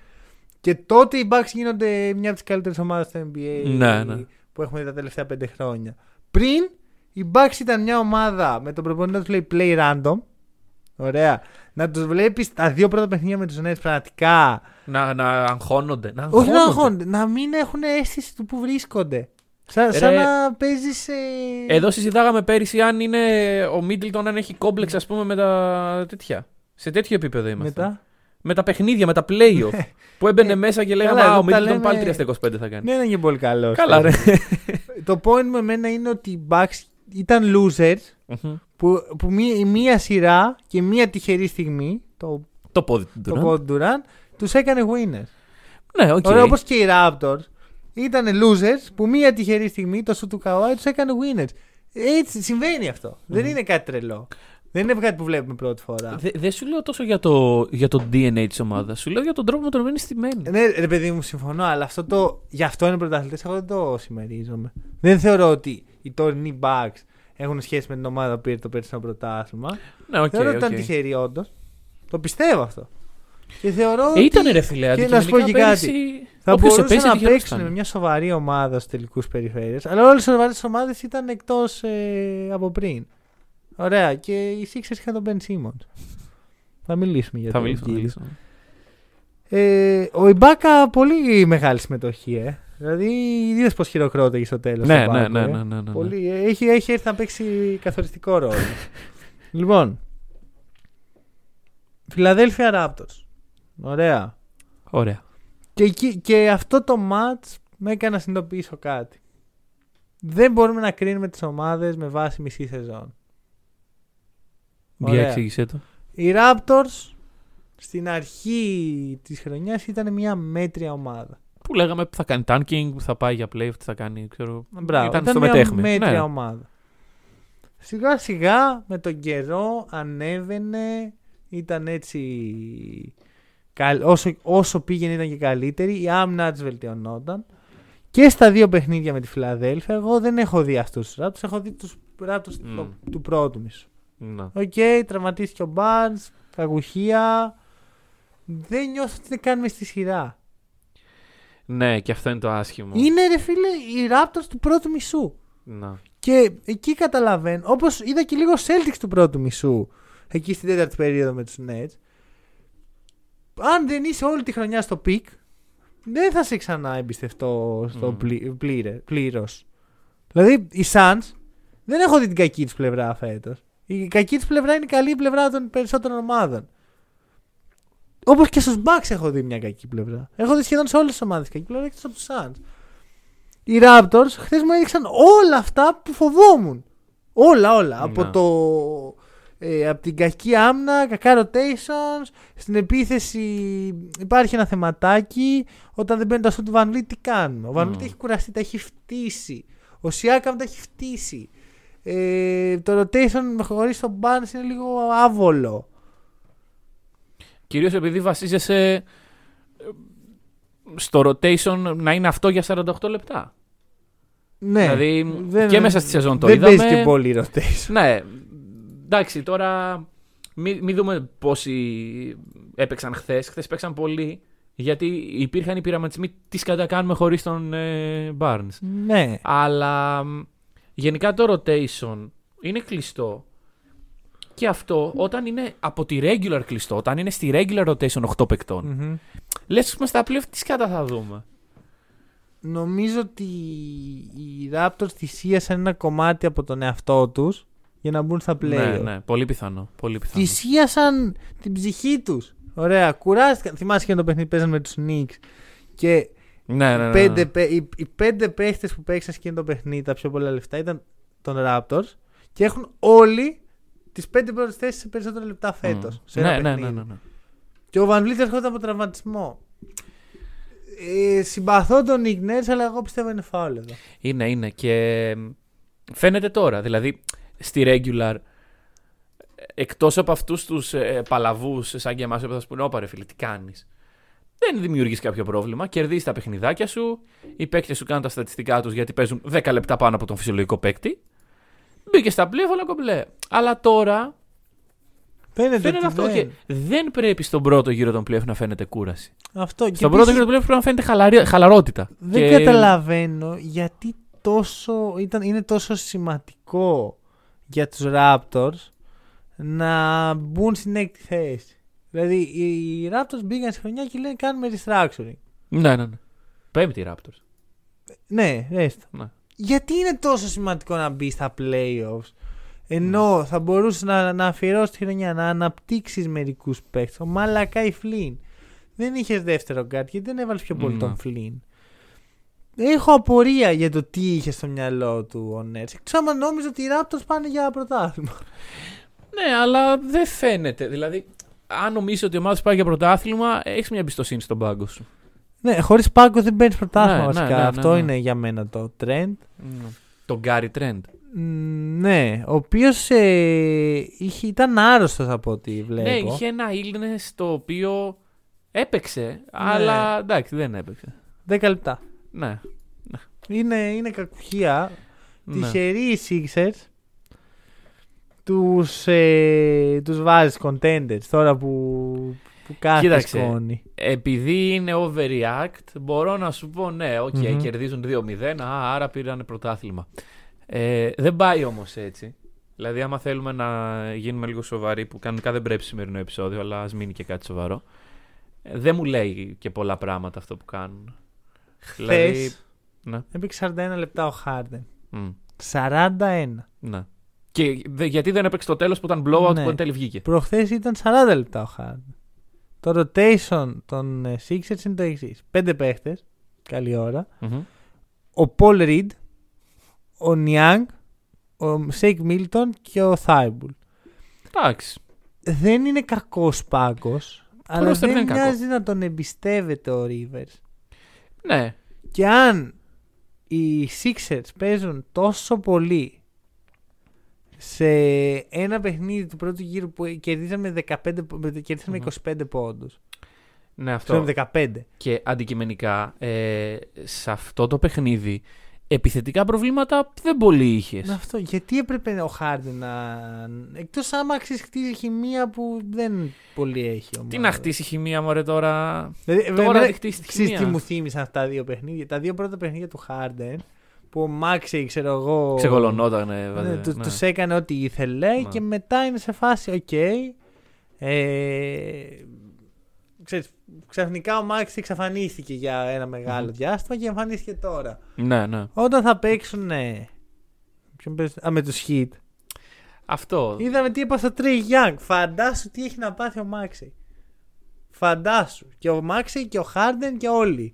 Και τότε οι Bucks γίνονται μια από τις καλύτερες ομάδες στο NBA Ναι, ναι. που έχουμε δει τα τελευταία πέντε χρόνια. Πριν, οι Bucks ήταν μια ομάδα με τον προπονητή να τους λέει play random. Ωραία. Να τους βλέπεις τα δύο πρώτα παιχνίδια με τους Nets πραγματικά. Να, να αγχώνονται. Να Όχι να αγχώνονται. αγχώνονται, να μην έχουν αίσθηση του που βρίσκονται. Σαν, σαν Ρε, να παίζεις. Ε... Εδώ συζητάγαμε πέρυσι αν είναι ο Μίτλτον αν έχει κόμπλεξ ας πούμε με τα τέτοια. Σε τέτοιο επίπεδο είμαστε. μετά; Με τα παιχνίδια, με τα playoff. που έμπαινε μέσα και λέγαμε καλά, Α, ο εδώ τα Μίτλτον πάλι λέμε- 3 στα 25 θα κάνει. Ναι, είναι και πολύ καλός. Καλά, ρε. Το point με εμένα είναι ότι οι Bucks ήταν losers Μμμ. Που, που μία, η μία σειρά και μία τυχερή στιγμή, το, το πόδι του το Durant. πόδι του Durant, τους έκανε winners. Ναι, οκ. Ωραία, όπως και οι Raptors ήταν losers που μία τυχερή στιγμή το σουτ του Kawhi τους έκανε winners. Έτσι συμβαίνει αυτό. Δεν είναι κάτι τρελό. Δεν είναι κάτι που βλέπουμε πρώτη φορά. Δε- Δεν σου λέω τόσο για το, για το DNA της ομάδας. Σου λέω για τον τρόπο με τον οποίο είναι στημένη. Ναι, ρε παιδί μου, συμφωνώ, αλλά αυτό το. Γι' αυτό είναι πρωταθλητές. Εγώ δεν το συμμερίζομαι. Δεν θεωρώ ότι οι τωρινοί Bucks έχουν σχέση με την ομάδα που πήρε το περσινό πρωτάθλημα. Ναι, οκ. θεωρώ ότι ήταν οκ. τυχεροί, όντως. Το πιστεύω αυτό. Και θεωρώ. Ε, ότι ήταν ρε φιλέ, Και να σου πω και αντικειμενικά κάτι. πέρυσι, Θα όποιος σε μπορούσαν πέσει, να τυχερός παίξουν ήταν. με μια σοβαρή ομάδα στους τελικούς περιφέρειες. Αλλά όλες οι σοβαρές ομάδες ήταν εκτός ε, από πριν. Ωραία. Και οι Sixers είχαν τον Ben Simmons. Θα μιλήσουμε για Θα το μιλήσω. θα Gill. μιλήσω. Ε, ο Ιμπάκα πολύ μεγάλη συμμετοχή, ε. Δηλαδή, είδε πώ χειροκρότησε στο τέλος. Ναι, ναι, ναι, ναι, ναι, ναι. Πολύ, ε, έχει, έχει έρθει να παίξει καθοριστικό ρόλο. λοιπόν. Φιλαδέλφια Raptors. Ωραία. Ωραία. Και, εκεί- και αυτό το match με έκανε να συνειδητοποιήσω κάτι. Δεν μπορούμε να κρίνουμε τις ομάδες με βάση μισή σεζόν. Για Ωραία. εξήγησέ το. Οι Raptors στην αρχή της χρονιάς ήταν μια μέτρια ομάδα. Που λέγαμε που θα κάνει tanking, που θα πάει για play, τι θα κάνει. Ξέρω. Μπράβο, Ήταν ήταν, στο μια μεταίχμιο. μέτρια Ναι. ομάδα. Σιγά σιγά με τον καιρό ανέβαινε, ήταν έτσι... καλ- Όσο, όσο πήγαινε ήταν και καλύτερη, η άμυνα της βελτιωνόταν. Και στα δύο παιχνίδια με τη Φιλαδέλφια, εγώ δεν έχω δει αυτούς τους Raptors, έχω δει τους Raptors Μμ. του, του πρώτου μισού. Να. Οκ, τραυματίστηκε ο Barnes, κακουχία. Δεν νιώθω ότι είναι καν μες στη σειρά. Ναι, και αυτό είναι το άσχημο. Είναι ρε φίλε οι Raptors του πρώτου μισού. Να. Και εκεί καταλαβαίνω, όπως είδα και λίγο Celtics του πρώτου μισού, εκεί στην τέταρτη περίοδο με τους Nets. Αν δεν είσαι όλη τη χρονιά στο peak, δεν θα σε ξαναεμπιστευτώ στο Μμ. πλη, πλήρε, πλήρως. Δηλαδή, οι Suns δεν έχω δει την κακή τους πλευρά φέτος. Η κακή τους πλευρά είναι η καλή πλευρά των περισσότερων ομάδων. Όπως και στους Bucks έχω δει μια κακή πλευρά. Έχω δει σχεδόν σε όλες τις ομάδες κακή πλευρά εκτός από τους Suns. Οι Raptors χθες μου έδειξαν όλα αυτά που φοβόμουν. Όλα, όλα. Από, Ναι. το, ε, από την κακή άμυνα, κακά rotations, στην επίθεση υπάρχει ένα θεματάκι. Όταν δεν μπαίνει το σουτ του Van Vliet, τι κάνουμε; Ο Van Vliet Μμ. έχει κουραστεί, τα έχει φτύσει. Ο Siakam τα έχει φτύσει. Ε, το rotation χωρίς τον Barnes είναι λίγο άβολο. Κυρίως επειδή βασίζεσαι ε, στο rotation να είναι αυτό για 48 λεπτά. Ναι. Δηλαδή, Δεν- και μέσα στη σεζόν το δεν είδαμε. παίζει και πολύ rotation. Ναι, εντάξει, τώρα μην μη δούμε πόσοι έπαιξαν χθες. Χθες παίξαν πολύ. Γιατί υπήρχαν οι πειραματισμοί τι κατακάνουμε χωρίς τον ε, Barnes. Ναι. Αλλά μ, γενικά το rotation είναι κλειστό. Και αυτό όταν είναι από τη regular κλειστό, όταν είναι στη regular rotation 8 παικτών, Μμμ. λες πούμε στα playoff τι σκάτα θα δούμε; Νομίζω ότι οι Raptors θυσίασαν ένα κομμάτι από τον εαυτό τους για να μπουν στα play. Ναι, ναι, πολύ πιθανό. Πολύ πιθανό. Θυσίασαν την ψυχή τους. Ωραία, κουράστηκαν. Θυμάσαι και το παιχνίδι που παίζαν με τους Knicks και Ναι, ναι, ναι, ναι. πέντε, παί- οι, οι πέντε παίχτες που παίξαν σε εκείνο το παιχνίδι τα πιο πολλά λεφτά ήταν των Raptors και έχουν όλοι τις πέντε πρώτες θέσεις σε περισσότερα λεπτά φέτος. Μμ. Σε ένα ναι, ναι, παιχνίδι. ναι, ναι, ναι. Και ο Van Vliet έρχονταν από τραυματισμό. Ε, συμπαθώ τον Nick Nurse, αλλά εγώ πιστεύω είναι φάουλ εδώ. Είναι, είναι. Και φαίνεται τώρα. Δηλαδή, στη regular, εκτός από αυτούς τους ε, παλαβούς σαν και εμάς που θα σου πούνε «Όπα ρε φίλε, τι κάνεις». Δεν δημιουργείς κάποιο πρόβλημα. Κερδίζεις τα παιχνιδάκια σου. Οι παίκτες σου κάνουν τα στατιστικά τους γιατί παίζουν 10 λεπτά πάνω από τον φυσιολογικό παίκτη. Μπήκε στα πλοία, όλα κομπλέ. Αλλά τώρα Φαίνεται, φαίνεται ότι αυτό. δεν. Και δεν πρέπει στον πρώτο γύρο των πλοίων να φαίνεται κούραση. Αυτό. Και Στον πρώτο επίσης γύρο των πλοίων πρέπει να φαίνεται χαλαρή- χαλαρότητα. δεν Και- καταλαβαίνω γιατί τόσο, ήταν, είναι τόσο σημαντικό για τους Raptors να μπουν στην έκτη θέση. Δηλαδή οι Raptors μπήκαν στη χρονιά και λένε κάνουμε restructuring. Ναι, ναι, ναι. Πέμπτη Raptors. Ναι, έστω. Ναι. Γιατί είναι τόσο σημαντικό να μπει στα playoffs ενώ θα μπορούσες να, να αφιερώσεις τη χρονιά, να αναπτύξεις μερικούς παίχτες. Ο Μαλακάι Φλίν. Δεν είχες δεύτερο γκάρτ γιατί δεν έβαλες πιο πολύ Ναι. τον Φλίν. Έχω απορία για το τι είχε στο μυαλό του ο Νέρς. Εκτός άμα νόμιζε ότι οι Raptors πάνε για πρωτάθλημα. Ναι, αλλά δεν φαίνεται. Δηλαδή, αν νομίζεις ότι η ομάδα σου πάει για πρωτάθλημα, έχεις μια εμπιστοσύνη στον πάγκο σου. Ναι, χωρίς πάγκο δεν παίρνεις πρωτάθλημα Ναι, βασικά. ναι, ναι, ναι, Αυτό ναι. είναι για μένα το trend. Τον Γκάρι Τρέντ. Μ, Ναι, ο οποίος ε, είχε- ήταν άρρωστος από ό,τι βλέπω. Ναι, είχε ένα illness το οποίο έπαιξε, αλλά εντάξει, δεν έπαιξε. 10 λεπτά. Ναι. Είναι, είναι κακουχία. ναι. Τυχεροί οι Sixers τους, ε, τους βάζεις contenders τώρα που, που κάθε Κοίταξε. σκόνη. Επειδή είναι overreact, μπορώ να σου πω ναι, οκ, Μμμ. κερδίζουν 2-0, α, άρα πήραν πρωτάθλημα. Ε, δεν πάει όμως έτσι. Δηλαδή, άμα θέλουμε να γίνουμε λίγο σοβαροί, που κανονικά δεν πρέπει σημερινό επεισόδιο, αλλά ας μείνει και κάτι σοβαρό. ε, δεν μου λέει και πολλά πράγματα αυτό που κάνουν. Δηλαδή, Χθες ναι. έπαιξε 41 λεπτά ο Harden. μ, 41. ναι. Και δε- γιατί δεν έπαιξε το τέλος που ήταν blowout Ναι. που εν τέλει βγήκε. Προχθές ήταν 40 λεπτά ο Harden. Το rotation των ε, Sixers είναι το εξής. Πέντε παίχτες, καλή ώρα. Μμμ. Ο Paul Reed, ο Niang, ο Shake Milton και ο Thibault. Εντάξει. δεν είναι κακός πάγκος. Αλλά roster δεν δεν είναι κακός. μοιάζει να τον εμπιστεύεται ο Rivers. Ναι. Και αν οι Sixers παίζουν τόσο πολύ σε ένα παιχνίδι του πρώτου γύρου που κερδίσαμε, 15, πο- κερδίσαμε 25 πόντους. Ναι, αυτό. Συγγνώμη, 15. Και αντικειμενικά, ε, σε αυτό το παιχνίδι, επιθετικά προβλήματα δεν πολύ είχες. Με αυτό, γιατί έπρεπε ο Χάρντεν να. Εκτός άμα ξέρεις, χτίζει χημεία που δεν πολύ έχει. η Τι ομάδα. να χτίσει χημεία, μωρέ τώρα; Δηλαδή, Τώρα εμένα- να τη χτίσει τη Ξέρεις τι χημεία. μου θύμισαν αυτά τα δύο παιχνίδια. Τα δύο πρώτα παιχνίδια του Χάρντεν που ο Μάξεϊ, ξέρω εγώ. Ξεκωλωνόταν. Ναι, βέβαια, του, ναι. τους έκανε ό,τι ήθελε Ναι. και μετά είναι σε φάση οκ. ε, ξέρεις, ξαφνικά ο Μάξεϊ εξαφανίστηκε για ένα μεγάλο Μμμ. διάστημα και εμφανίστηκε τώρα. Ναι, ναι. Όταν θα παίξουν. Ναι, ποιον παίζουν- Α, με τους Heat. Αυτό. Είδαμε τι είπα στο Trey Young. Φαντάσου τι έχει να πάθει ο Μάξι. Φαντάσου. Και ο Μάξι και ο Χάρντεν και όλοι.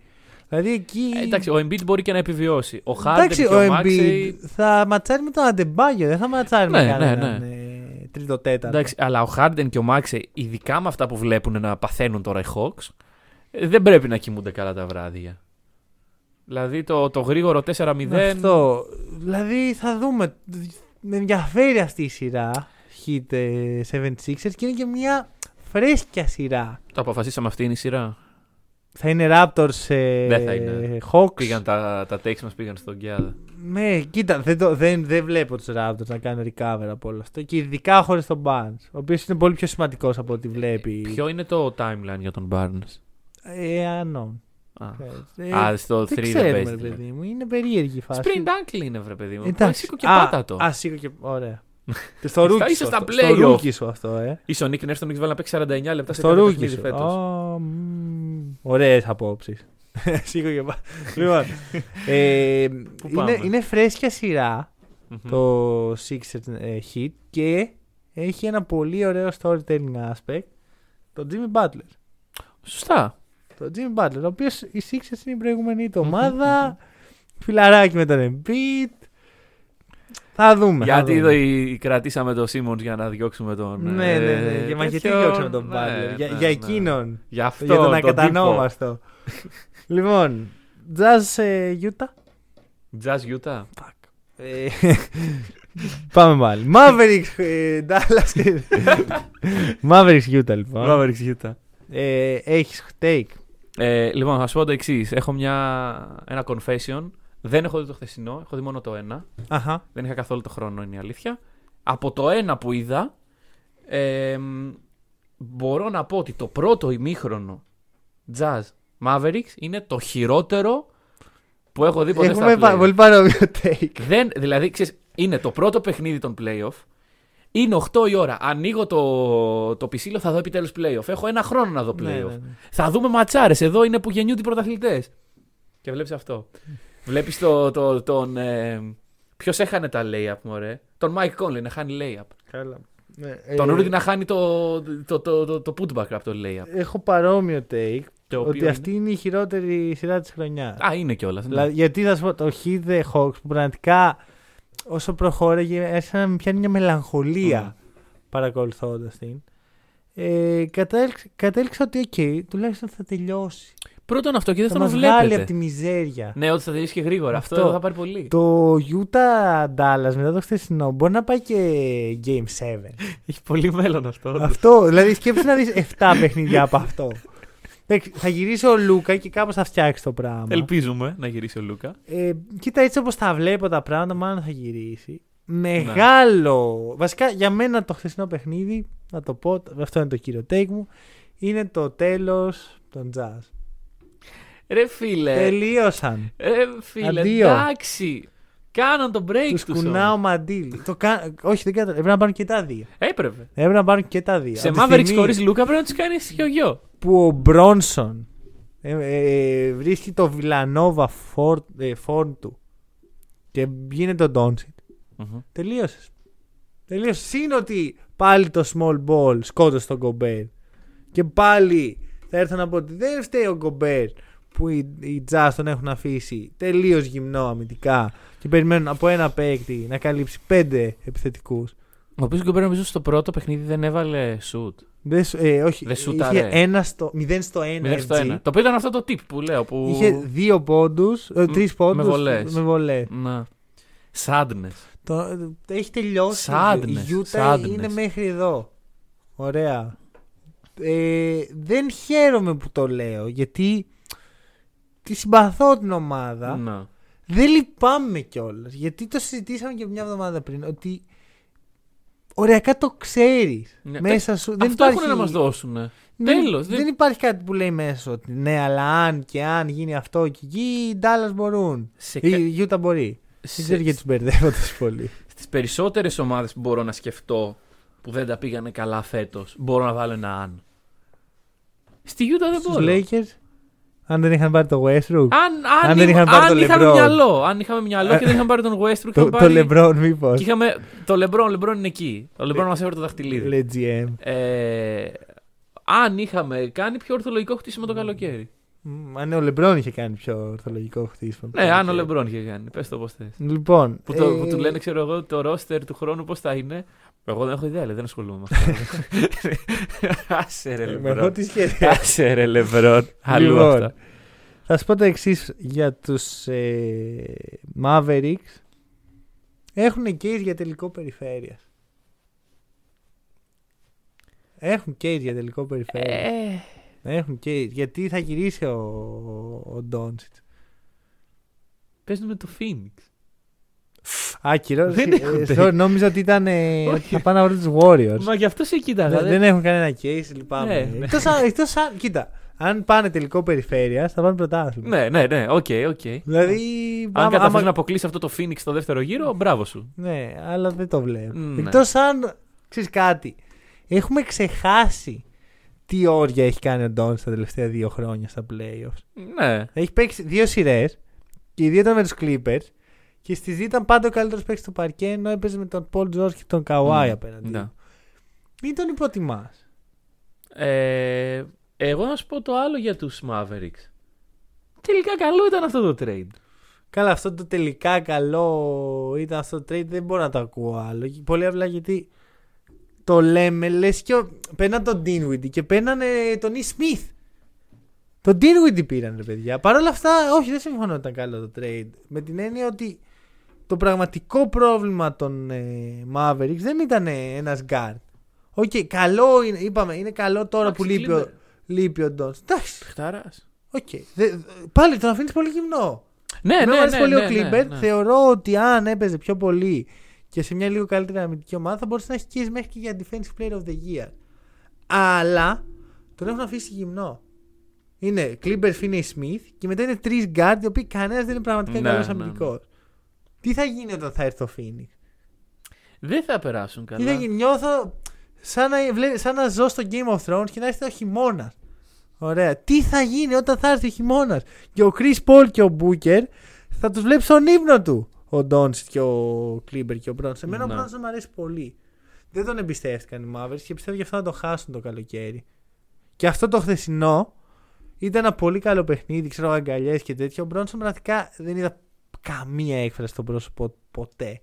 Δηλαδή εκεί. Ε, εντάξει, ο Embiid μπορεί και να επιβιώσει. Ο Harden Εντάξει, και ο ο Embiid Maxey. θα ματσάρει με τον Αντεμπάγιο, δεν θα ματσάρει με Ναι, ναι, κανέναν ναι. ε, τρίτο τέταρτο. Εντάξει, αλλά ο Harden και ο Maxey, ειδικά με αυτά που βλέπουν να παθαίνουν τώρα οι Hawks, ε, δεν πρέπει να κοιμούνται καλά τα βράδια. Δηλαδή το, το γρήγορο 4-0. Αυτό. Δηλαδή θα δούμε. Με ενδιαφέρει αυτή η σειρά. Hit ε, 76ers και είναι και μια φρέσκια σειρά. Το αποφασίσαμε αυτή είναι η σειρά. Θα είναι Raptors ε, Δεν θα είναι. Hawks. Πήγαν τα, τα takes μας πήγαν στον Κιάδα. Ναι, κοίτα, δεν, το, δεν, δεν βλέπω τους Raptors να κάνουν recover από όλο αυτό. Και ειδικά χωρίς τον Barnes, ο οποίος είναι πολύ πιο σημαντικός από ό,τι βλέπει. Ποιο είναι το timeline για τον Barnes; Ε, unknown. Α, Ε, Α, στο 3 δεν δεν ξέρουμε, παίζει. ρε δηλαδή. παιδί μου. Είναι περίεργη η φάση. Sprint ankle είναι, βρε παιδί μου. Εντάξει. Εντάξει. Σήκω και Α, πάτα το. Α, σήκω και. Ωραία. Και στο ρούκι Είσαι σου. στα αυτό. Στο play-off. ρούκι σου αυτό, ε. Ίσο Νίκ Νέρστον έχεις βάλει να παίξει 49 λεπτά σε Στο κάθε ρούκι παιχνίδι σου. φέτος. Ωραίες απόψεις. Σήκω και πάω. Λοιπόν. ε, Πού είναι, πάμε; είναι φρέσκια σειρά Μμμ. το Sixers ε, Hit και έχει ένα πολύ ωραίο storytelling aspect. Το Jimmy Butler. Σωστά. Το Jimmy Butler, ο οποίος η Sixers είναι η προηγούμενη του ομάδα. Φιλαράκι με τον Embiid. Θα δούμε. θα Γιατί δούμε. είδα, κρατήσαμε τον Σίμον για να διώξουμε τον. Ναι, ναι, ναι. ε, Για μα γιατί τέτοιον. διώξαμε τον Ναι, Butler; Για, ναι, για ναι. εκείνον. Για αυτό. για τον τύπο. ακατανόμαστο. λοιπόν, Jazz ε, Utah; Jazz Utah. Ε, Πάμε πάλι. Mavericks ε, Dallas. και- Mavericks Utah λοιπόν. Mavericks Utah. Ε, έχεις take. Ε, λοιπόν, θα σου πω το εξής. Έχω μια, ένα confession. Δεν έχω δει το χθεσινό, έχω δει μόνο το ένα. Αχα. Δεν είχα καθόλου το χρόνο, είναι η αλήθεια. Από το ένα που είδα, ε, μ, μπορώ να πω ότι το πρώτο ημίχρονο Jazz Mavericks είναι το χειρότερο που έχω δει ποτέ Έχουμε στα πα- play. πολύ παρόμοιο take. Δεν, δηλαδή, ξέρεις, είναι το πρώτο παιχνίδι των playoff. Είναι 8 η ώρα. Ανοίγω το, το πισίλο, θα δω επιτέλους playoff. Έχω ένα χρόνο να δω playoff. Ναι, ναι, ναι. Θα δούμε ματσάρες. Εδώ είναι που γεννιούνται οι πρωταθλητές. Και βλέπεις αυτό. Βλέπεις το, το, τον. Ε, Ποιος έχανε τα layup, μωρέ; Τον Mike Conley να χάνει layup. Καλά. Ναι, τον ε, Rudy να χάνει το, το, το, το, το putback από το layup. Έχω παρόμοιο take. Το ότι οποίο αυτή είναι; η χειρότερη σειρά της χρονιάς. Α, είναι κιόλας. Δηλαδή, γιατί θα σου πω, το Hit the Hawks που πραγματικά όσο προχώραγε άρχισε να με πιάνει μια μελαγχολία Μμμ. παρακολουθώντας την. Ε, κατέληξα, κατέληξα ότι, οκ, τουλάχιστον θα τελειώσει. Πρώτον αυτό και θα δεύτερον μας βγάλει βλέπετε. από τη μιζέρια. Ναι, ότι θα τελειώσει και γρήγορα. Αυτό, Αυτό. εδώ θα πάρει πολύ. Το Utah Dallas μετά το χθεσινό μπορεί να πάει και Game 7. Έχει πολύ μέλλον αυτό. όντως. αυτό, δηλαδή σκέψου να δεις 7 παιχνίδια από αυτό. Εντάξει, θα γυρίσει ο Λούκα και κάπως θα φτιάξει το πράγμα. Ελπίζουμε να γυρίσει ο Λούκα. Ε, κοίτα, έτσι όπως τα βλέπω τα πράγματα, μάλλον θα γυρίσει. Μεγάλο. Βασικά για μένα το χθεσινό παιχνίδι, να το πω, αυτό είναι το κύριο take μου, είναι το τέλος των jazz. Ρε φίλε. Τελείωσαν. Ρε φίλε, Αντίο. εντάξει. Κάναν το break Τους τους κουνάω όμως. μαντίλι. Το κα... Όχι, δεν κατάλαβα. Έπρεπε να πάρουν και τα δύο. Έπρεπε. Έπρεπε να πάρουν και τα δύο. Σε Από τη Mavericks στιγμή χωρίς Λούκα πρέπει να τους κάνεις χιογιό. Που ο Μπρόνσον ε, ε, βρίσκει το Βιλανόβα φόρ, ε, φόρν του και γίνεται ο Ντόνσιτ. Τελείωσες. Τελείωσες. Συν ότι πάλι το small ball σκότωσε τον Γκομπέρ. Και πάλι θα έρθω να πω ότι δεν φταίει ο Γκομπέρ που οι, οι Jazz τον έχουν αφήσει τελείως γυμνό αμυντικά και περιμένουν από ένα παίκτη να καλύψει πέντε επιθετικούς. Ο οποίος Γκομπέρ νομίζω στο πρώτο παιχνίδι δεν έβαλε shoot. Δεν, σου- ε, όχι, Δεν είχε σούταρε. ένα στο, 0 στο 1. Μηδέν στο ένα. Το οποίο ήταν αυτό το tip που λέω. Που... Είχε δύο πόντους, τρεις πόντους. βολές. Με βολέ. Να. Sadness. Το, το έχει τελειώσει. Sadness, Η Utah sadness. είναι μέχρι εδώ. Ωραία. Ε, δεν χαίρομαι που το λέω γιατί τη συμπαθώ την ομάδα. Να. Δεν λυπάμαι κιόλας. Γιατί το συζητήσαμε και μια εβδομάδα πριν. Ότι οριακά το ξέρεις. Ναι, Μέσα σου. Δεν Αυτό υπάρχει... έχουν να μας δώσουν. Δεν- Τέλος, Δεν... δεν- υπάρχει κάτι που λέει μέσα σου ότι ναι, αλλά αν και αν γίνει αυτό και εκεί, οι Dallas μπορούν. Σε Η κα- η Utah μπορεί. Δεν σε- ξέρω γιατί του μπερδεύω τόσο πολύ. Στις περισσότερες ομάδες που μπορώ να σκεφτώ που δεν τα πήγανε καλά φέτος, μπορώ να βάλω ένα αν. Στη Utah δεν Στους μπορώ. Lakers, αν δεν είχαν πάρει το Westbrook. Αν, αν, Αν δεν είχαν πάρει αν τον είχαμε LeBron. μυαλό, αν είχαμε μυαλό και δεν είχαμε πάρει τον Westbrook, το, είχαμε το πάρει... LeBron, μήπως. και είχαμε... Το LeBron, LeBron είναι εκεί. Ο LeBron μας έφερε το δαχτυλίδι. Le GM. Ε, αν είχαμε κάνει πιο ορθολογικό χτίσιμο το καλοκαίρι. Μ, Αν ο Λεμπρόν είχε κάνει πιο ορθολογικό χτίσιμο. Ναι, αν ο Λεμπρόν είχε κάνει. Πες το πώς θες. Λοιπόν. Που, το, ε, που του λένε, ξέρω εγώ, το roster του χρόνου πώς θα είναι. Εγώ δεν έχω ιδέα, λέει, δεν ασχολούμαι με αυτό. Άσε ρε ε, Με Λεμπρόν. εγώ τι σχέση. Άσε ρε Λεμπρόν. Αλλού Λοιπόν, αυτά. Θα σου πω το εξής για τους ε, Mavericks. Έχουν case για τελικό περιφέρειας. Έχουν case για τελικό περιφέρειας. Ε, Έχουν case. Γιατί θα γυρίσει ο, ο Ντόντσιτ. Παίζουν με το Phoenix. Άκυρος. Δεν ε, έχουν sorry, case. νόμιζα ότι ήταν. ε, ότι Όχι. θα πάνε να βρουν του Warriors. Μα γι' αυτό σε κοίταγα. Δεν, δεν- δεν έχουν κανένα case, λυπάμαι. Ναι, ναι. Εκτός αν, εκτός αν, κοίτα, αν πάνε τελικό περιφέρεια, θα πάνε πρωτάθλημα. Ναι, ναι, ναι, οκ, οκ. Δηλαδή. Αν άμα- καταφέρει άμα- να αποκλείσει αυτό το Phoenix στο δεύτερο γύρο, μπράβο σου. Ναι, αλλά δεν το βλέπω. Ναι. Εκτός αν. ξέρεις κάτι. Έχουμε ξεχάσει τι όρια έχει κάνει ο Ντόντσιτς στα τελευταία δύο χρόνια στα playoffs. Ναι. Έχει παίξει δύο σειρές και οι δύο ήταν με τους Clippers και στις δύο ήταν πάντα ο καλύτερος παίκτης του παρκέ ενώ έπαιζε με τον Paul George και τον Kawhi Mm, απέναντι. ναι. Μην τον υποτιμάς. Ε, εγώ να σου πω το άλλο για τους Mavericks. Τελικά καλό ήταν αυτό το trade. Καλά, αυτό το τελικά καλό ήταν αυτό το trade, δεν μπορώ να το ακούω άλλο. Πολύ απλά γιατί το λέμε, λες και ο... παίρναν τον Dinwiddie και παίρνανε τον E. Smith. Τον Dinwiddie πήραν, ρε παιδιά. Παρ' όλα αυτά, όχι, δεν συμφωνώ ότι ήταν καλό το trade. Με την έννοια ότι το πραγματικό πρόβλημα των ε, Mavericks δεν ήταν ε, ένας guard. Οκ, καλό είναι, είπαμε, είναι καλό τώρα που λείπει ο, λείπει ο Ντόντσιτς. Εντάξει, Χταράς. οκ. Δε- πάλι τον αφήνεις πολύ γυμνό. Ναι, Εμένα ναι, μου αρέσει ναι, πολύ ναι, ο ναι, Κλίμπα. ναι. Θεωρώ ότι αν έπαιζε πιο πολύ και σε μια λίγο καλύτερη αμυντική ομάδα θα μπορούσε να έχει case μέχρι και για Defensive Player of the Year. Αλλά τον έχουν αφήσει γυμνό. Είναι Κλίμπα, Finney Smith και μετά είναι τρεις guard οι οποίοι κανένας δεν είναι πραγματικά Ναι, καλός ναι, αμυντικός. Τι θα γίνει όταν θα έρθει ο Phoenix. Δεν θα περάσουν Τι θα καλά. γίνει, νιώθω σαν να, βλέ- σαν να ζω στο Game of Thrones και να έρθει ο χειμώνας. Ωραία. Τι θα γίνει όταν θα έρθει ο χειμώνας; Και ο Chris Paul και ο Booker θα τους βλέπει στον ύπνο του. Ο Ντόνσιτ και ο Κλίμπερ και ο Μπρόνσον. Εμένα Ναι. ο Μπρόνσον μου αρέσει πολύ. Δεν τον εμπιστεύτηκαν οι Mavericks και πιστεύω γι' αυτό να το χάσουν το καλοκαίρι. Και αυτό το χθεσινό ήταν ένα πολύ καλό παιχνίδι, ξέρω αγκαλιές και τέτοια. Ο Μπρόνσον πραγματικά δεν είδα καμία έκφραση στο πρόσωπο ποτέ.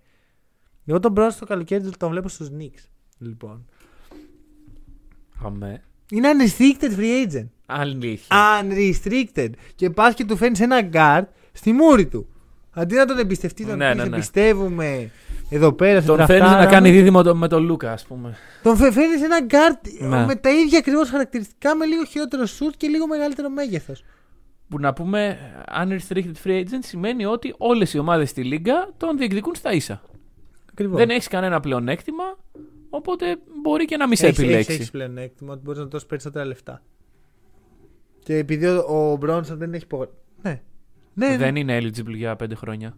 Εγώ τον Μπρόνσον το καλοκαίρι τον βλέπω στους Knicks. Λοιπόν. Αμέ. Είναι unrestricted free agent. Αλήθεια. Unrestricted. Και πας και του φέρνεις ένα guard στη μούρη του. Αντί να τον εμπιστευτείς, τον Ναι, πεις, ναι, ναι. εμπιστεύουμε εδώ πέρα. Τον στην φέρνεις να τραφτάρα κάνει μου. δίδυμο το- με τον Λούκα, ας πούμε. Τον φέρνεις ένα guard Ναι. με τα ίδια ακριβώς χαρακτηριστικά, με λίγο χειρότερο σουτ και λίγο μεγαλύτερο μέγεθος. Που να πούμε, unrestricted free agent σημαίνει ότι όλες οι ομάδες στη Λίγκα τον διεκδικούν στα ίσα. Ακριβώς. Δεν έχεις κανένα πλεονέκτημα, οπότε μπορεί και να μην σε επιλέξεις. Έχεις πλέον έκτημα ότι μπορείς να δώσεις περισσότερα λεφτά. Και επειδή ο, ο Μπρόνσον δεν έχει υπογράψει. Ναι. Ναι, ναι. Δεν είναι eligible για πέντε χρόνια.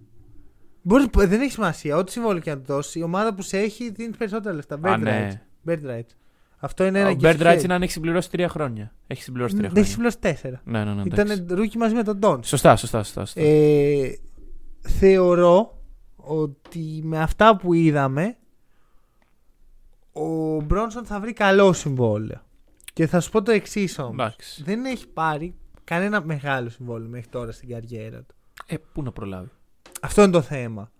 Μπορείς, δεν έχει σημασία. Ό,τι συμβόλαιο και να του δώσει, η ομάδα που σε έχει δίνει περισσότερα λεφτά. Α, Bird ναι. rights. Bird rights. Αυτό είναι ένα Ο gift Bird Rights trade. είναι αν έχει συμπληρώσει τρία χρόνια. Έχει συμπληρώσει τρία Δεν έχει χρόνια. συμπληρώσει τέσσερα. Ναι, ναι, ναι. εντάξει. Ήταν rookie μαζί με τον Ντόντσιτς. Σωστά, σωστά, σωστά. σωστά. Ε, θεωρώ ότι με αυτά που είδαμε ο Μπρόνσον θα βρει καλό συμβόλαιο. Και θα σου πω το εξής όμως. Εντάξει. Δεν έχει πάρει κανένα μεγάλο συμβόλαιο μέχρι τώρα στην καριέρα του. Ε, πού να προλάβει. Αυτό είναι το θέμα.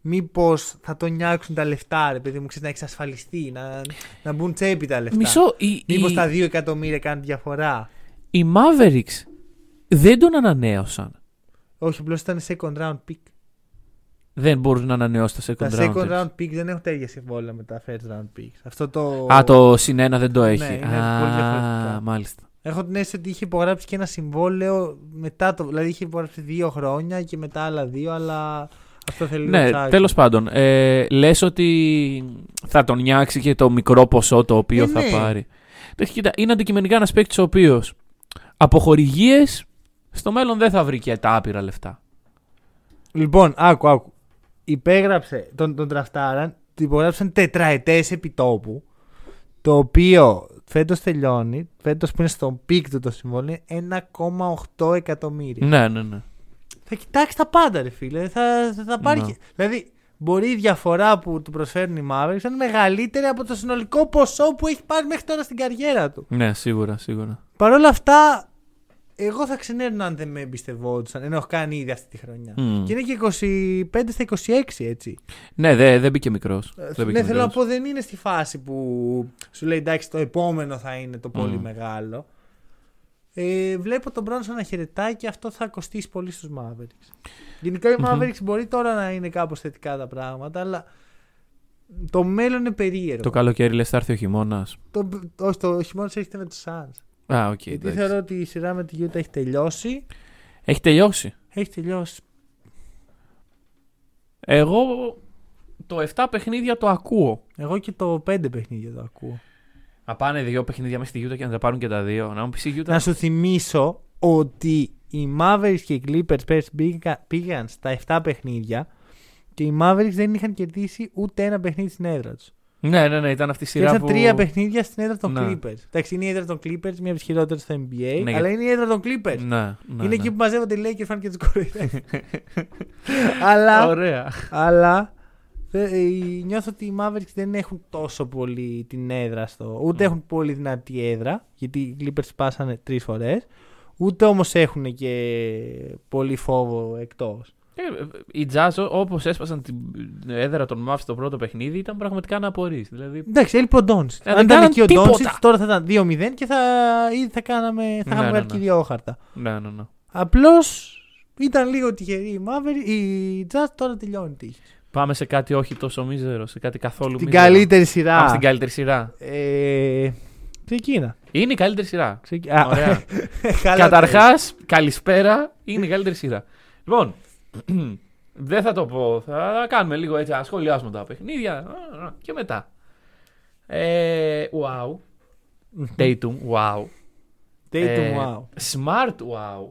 Μήπως θα τον νοιάξουν τα λεφτά, ρε παιδί μου, ξέρεις να εξασφαλιστεί, να, να μπουν τσέπη τα λεφτά. Μισό. Οι, Μήπως οι, τα 2 εκατομμύρια κάνουν διαφορά. οι Mavericks δεν τον ανανέωσαν. Όχι, απλώς ήταν second round pick. Δεν μπορούν να ανανεώσουν τα second τα round. second round pick δεν έχουν τα ίδια συμβόλαια με τα first round picks. Αυτό το. Α, το συνένα δεν το έχει. Ναι, είναι Α, πολύ διαφορετικά. μάλιστα. Έχω την αίσθηση ότι είχε υπογράψει και ένα συμβόλαιο μετά το. Δηλαδή είχε υπογράψει δύο χρόνια και μετά άλλα δύο, αλλά αυτό θέλει λίγο Ναι, ψάξιμο. τέλος πάντων. Ε, Λες ότι θα τον νιάξει και το μικρό ποσό το οποίο Ε, θα ναι. πάρει. Εντάξει, κοίτα, είναι αντικειμενικά ένας παίκτης ο οποίος από χορηγίε στο μέλλον δεν θα βρει και τα άπειρα λεφτά. Λοιπόν, άκου, άκου. Υπέγραψε τον, τον τραφτάραν, την υπογράψαν τετραετές επιτόπου. Το οποίο φέτος τελειώνει. Φέτος που είναι στον πικ του το συμβόλαιο είναι 1,8 εκατομμύρια. Ναι, ναι, ναι. Θα κοιτάξεις τα πάντα, ρε φίλε. Θα, θα, θα πάρει. Ναι. και- Δηλαδή, μπορεί η διαφορά που του προσφέρουν οι Mavericks να είναι μεγαλύτερη από το συνολικό ποσό που έχει πάρει μέχρι τώρα στην καριέρα του. Ναι, σίγουρα, σίγουρα. Παρ' όλα αυτά, Εγώ θα ξενέρνω αν δεν με εμπιστευόντουσαν, ενώ έχω κάνει ήδη αυτή τη χρονιά. Μμ. Και είναι και 25 στα 26, έτσι. Ναι, δεν δεν μπήκε μικρός. ναι, θέλω να πω, δεν είναι στη φάση που σου λέει εντάξει, το επόμενο θα είναι το πολύ Μμ. μεγάλο. Ε, βλέπω τον Μπρόνσον να χαιρετάει και αυτό θα κοστίσει πολύ στους Mavericks. Γενικά οι Μμμ. Mavericks μπορεί τώρα να είναι κάπως θετικά τα πράγματα, αλλά το μέλλον είναι περίεργο. Το καλοκαίρι λες θα έρθει ο χειμώνας. Το, όχι, το χειμώνας έρχεται με τους Suns. Α, οκ. Γιατί εντάξει. θεωρώ ότι η σειρά με τη Utah έχει τελειώσει. Έχει τελειώσει. Έχει τελειώσει. Εγώ το 7 παιχνίδια το ακούω. Εγώ και το 5 παιχνίδια το ακούω. Να πάνε δύο παιχνίδια μέσα στη Utah και να τα πάρουν και τα δύο. Να μου πεις η Utah. Να σου θυμίσω ότι οι Mavericks και οι Clippers πέρσι πήγα- πήγαν στα 7 παιχνίδια και οι Mavericks δεν είχαν κερδίσει ούτε ένα παιχνίδι στην έδρα τους. Ναι, ναι, ναι, ήταν αυτή η σειρά. Κέρδισαν που... τρία παιχνίδια στην έδρα των Ναι. Clippers. Εντάξει, είναι η έδρα των Clippers, μία από τις χειρότερες στο NBA, Ναι, αλλά είναι η έδρα των Clippers. Ναι, ναι, είναι ναι. εκεί που μαζεύονται οι Lakers φάνε και τους κοροϊδεύουν. αλλά, Ωραία. αλλά ε, ε, νιώθω ότι οι Mavericks δεν έχουν τόσο πολύ την έδρα στο. Ούτε Mm. έχουν πολύ δυνατή έδρα, γιατί οι Clippers πάσανε τρεις φορές. Ούτε όμως έχουν και πολύ φόβο εκτός. Ε, οι Jazz όπως έσπασαν την έδρα των Mavs στο πρώτο παιχνίδι ήταν πραγματικά να απορρεί. Δηλαδή. Εντάξει, έλειπε ο Ντόνσιτς. Ε, Αν δεν ήταν κάναν εκεί ο τίποτα. Ντόνσιτς, τώρα θα ήταν 2-0 και θα, ήδη θα, κάναμε, θα Ναι, είχαμε ναι, βγάλει ναι. και δύο όχαρτα. Ναι, ναι, ναι. Απλώς ήταν λίγο τυχερή η Maverick, η Jazz τώρα τελειώνει τη. Πάμε σε κάτι όχι τόσο μίζερο, σε κάτι καθόλου Την μίζερο. καλύτερη σειρά. Πάμε στην καλύτερη σειρά. Ε, ξεκίνα. Είναι η καλύτερη σειρά. Ξεκι- Α, Ωραία. καλά Καταρχάς, καλησπέρα. Είναι η καλύτερη σειρά. Λοιπόν, δεν θα το πω. Θα κάνουμε λίγο έτσι, να σχολιάσουμε τα παιχνίδια α, α, και μετά. Ε, wow. Tatum, wow. Tatum, Ε, wow. Smart, wow.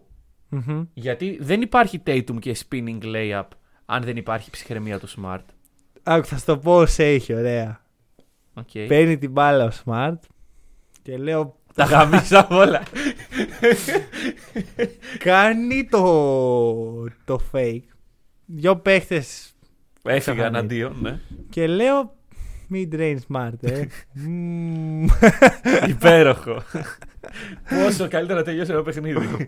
Μμμ. Γιατί δεν υπάρχει Tatum και spinning layup αν δεν υπάρχει ψυχραιμία του Smart. Άκου, θα σου το πω όσο έχει, ωραία. Okay. Παίρνει την μπάλα ο Smart και λέω. Τα γαμίσα όλα. Κάνει το, το fake. Δυο παίχτες Έφυγα εναντίον, ναι. και λέω. Mid range smart, ε. Μμμ. Υπέροχο. Πόσο καλύτερα τελειώσει ένα παιχνίδι.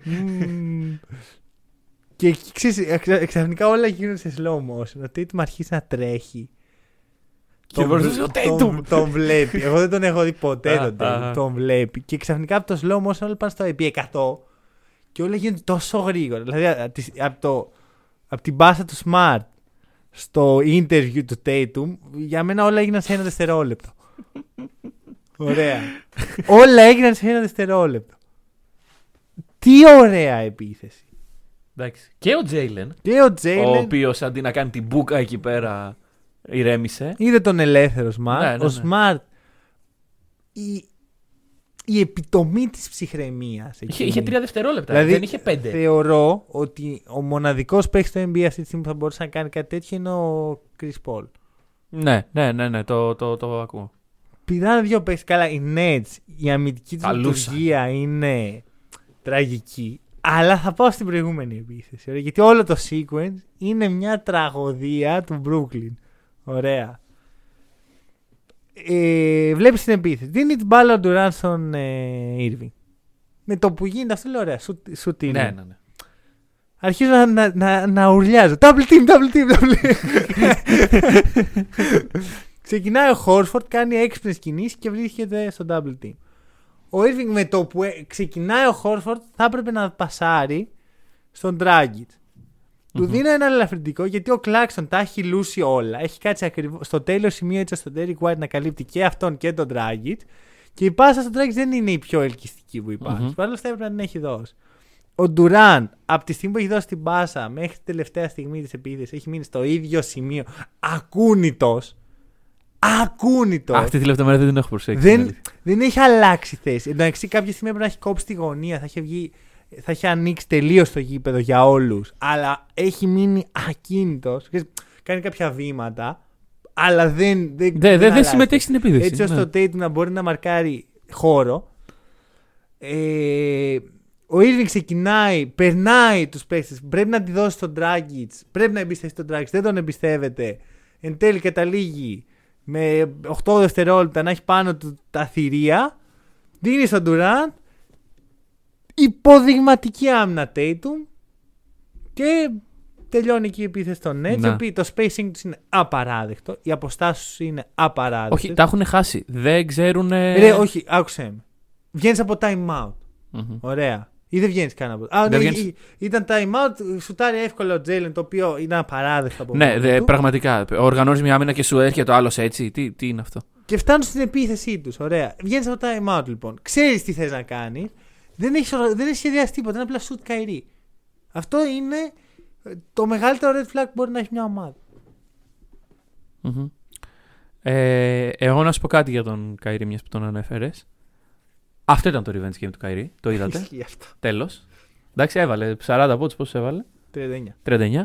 Μμμ. και ξέρεις, εξα- ξαφνικά όλα γίνονται σε slow motion. Ο Tatum αρχίζει να τρέχει. Και μπορούσε ο Tatum. τον, τον βλέπει. Εγώ δεν τον έχω δει ποτέ Α, τον Tatum. α. Τον βλέπει. Και ξαφνικά από το slow motion όλα πάνε στο επί 100 και όλα γίνονται τόσο γρήγορα. Δηλαδή από, τη- από το, από την μπάσα του Smart στο interview του Tatum, για μένα όλα έγιναν σε ένα δευτερόλεπτο. Ωραία. όλα έγιναν σε ένα δευτερόλεπτο. Τι ωραία επίθεση. Εντάξει. Και ο Τζέιλεν, Και ο ο Τζέιλεν οποίος αντί να κάνει την μπουκα εκεί πέρα, ηρέμησε. είδε τον ελεύθερο Smart. Ναι, ναι, Ο ναι. Smart η, η επιτομή της ψυχραιμίας. Είχε, εκείνη. είχε τρία δευτερόλεπτα. Δηλαδή, δεν είχε πέντε. Θεωρώ ότι ο μοναδικός παίκτης στο NBA αυτή τη στιγμή που θα μπορούσε να κάνει κάτι τέτοιο είναι ο Chris Paul. Ναι, ναι, ναι, ναι, το, το, το ακούω. Πηδάνε δύο παίκτες. Καλά, οι Nets, η αμυντική τους Καλούσαν. λειτουργία είναι τραγική. Αλλά θα πάω στην προηγούμενη επίθεση. ωραία, Γιατί όλο το sequence είναι μια τραγωδία του Brooklyn. Ωραία. Ε, βλέπεις την επίθεση. Δίνει την μπάλα ο Durant στον ε, Irving; Με το που γίνεται αυτό λέω ωραία. Σου, σου τι Ναι, ναι, ναι. Αρχίζω να, να, να, να ουρλιάζω. Double team, double team, double team. Ξεκινάει ο Χόρφορντ, κάνει έξυπνες κινήσεις και βρίσκεται στο double team. Ο Irving με το που ε, ξεκινάει ο Χόρφορντ θα έπρεπε να πασάρει στον Dragic. Του Μμμ. δίνω ένα ελαφρυντικό γιατί ο Κλάξον τα έχει λούσει όλα. Έχει κάτσει ακριβώ στο τέλειο σημείο έτσι ώστε ο Derek White να καλύπτει και αυτόν και τον Dragic. Και η πάσα στον Dragic δεν είναι η πιο ελκυστική που υπάρχει. Μμμ. Παρ' όλα αυτά έπρεπε να την έχει δώσει. Ο Ντουράν από τη στιγμή που έχει δώσει την πάσα μέχρι την τελευταία στιγμή της επίθεσης έχει μείνει στο ίδιο σημείο. Ακούνητος. Ακούνητος. Αυτή τη λεπτομέρεια δεν την έχω προσέξει. Δεν, δηλαδή. Δεν έχει αλλάξει θέση. Εντάξει, κάποια στιγμή πρέπει να έχει κόψει τη γωνία, θα έχει, βγει, θα έχει ανοίξει τελείως το γήπεδο για όλους. Αλλά έχει μείνει ακίνητος. Κάνει κάποια βήματα, αλλά δεν. Δεν, Δεν, δεν, δεν αλλάζει. συμμετέχει στην επίθεση. Έτσι ώστε ναι. ο Tatum να μπορεί να μαρκάρει χώρο. Ε, ο Irving ξεκινάει, περνάει τους παίχτε. Πρέπει να τη δώσει στον Dragic. Πρέπει να εμπιστευτεί τον Dragic. Δεν τον εμπιστεύεται. Εν τέλει καταλήγει με 8 δευτερόλεπτα να έχει πάνω του τα θηρία. Δίνει στον Durant. υποδειγματική άμυνα Tatum και τελειώνει εκεί η επίθεση των Nets. Ναι. οι οποίοι Το spacing τους είναι απαράδεκτο. Οι αποστάσεις του είναι απαράδεκτες. Όχι, τα έχουν χάσει. Δεν ξέρουν. Ρε, όχι, άκουσε με. Βγαίνεις από time out. Μμμ. Ωραία. Ή δεν βγαίνεις καν από. Α, ναι, Δεν βγαίνεις. ή- ήταν time out, σουτάρει εύκολα ο Τζέιλεν, το οποίο είναι απαράδεκτο από Ναι, μόνο δε, του. πραγματικά. Οργανώνεις μια άμυνα και σου έρχεται ο άλλος έτσι. Τι, τι είναι αυτό; Και φτάνουν στην επίθεσή τους. Ωραία. Βγαίνεις από το time out λοιπόν. Ξέρεις τι θες να κάνει. Δεν έχεις δεν έχεις σχεδιάσει τίποτα. Είναι απλά shoot καηρή. Αυτό είναι ε, το μεγαλύτερο red flag που μπορεί να έχει μια ομάδα. Μμμ. Ε, εγώ να σου πω κάτι για τον Καϊρή, μιας που τον ανέφερες. Αυτό ήταν το revenge game του Καϊρή. Το είδατε. Ισχύει αυτό. Τέλος. Εντάξει, έβαλε 40 πόντου, πόσο έβαλε; 39. 39.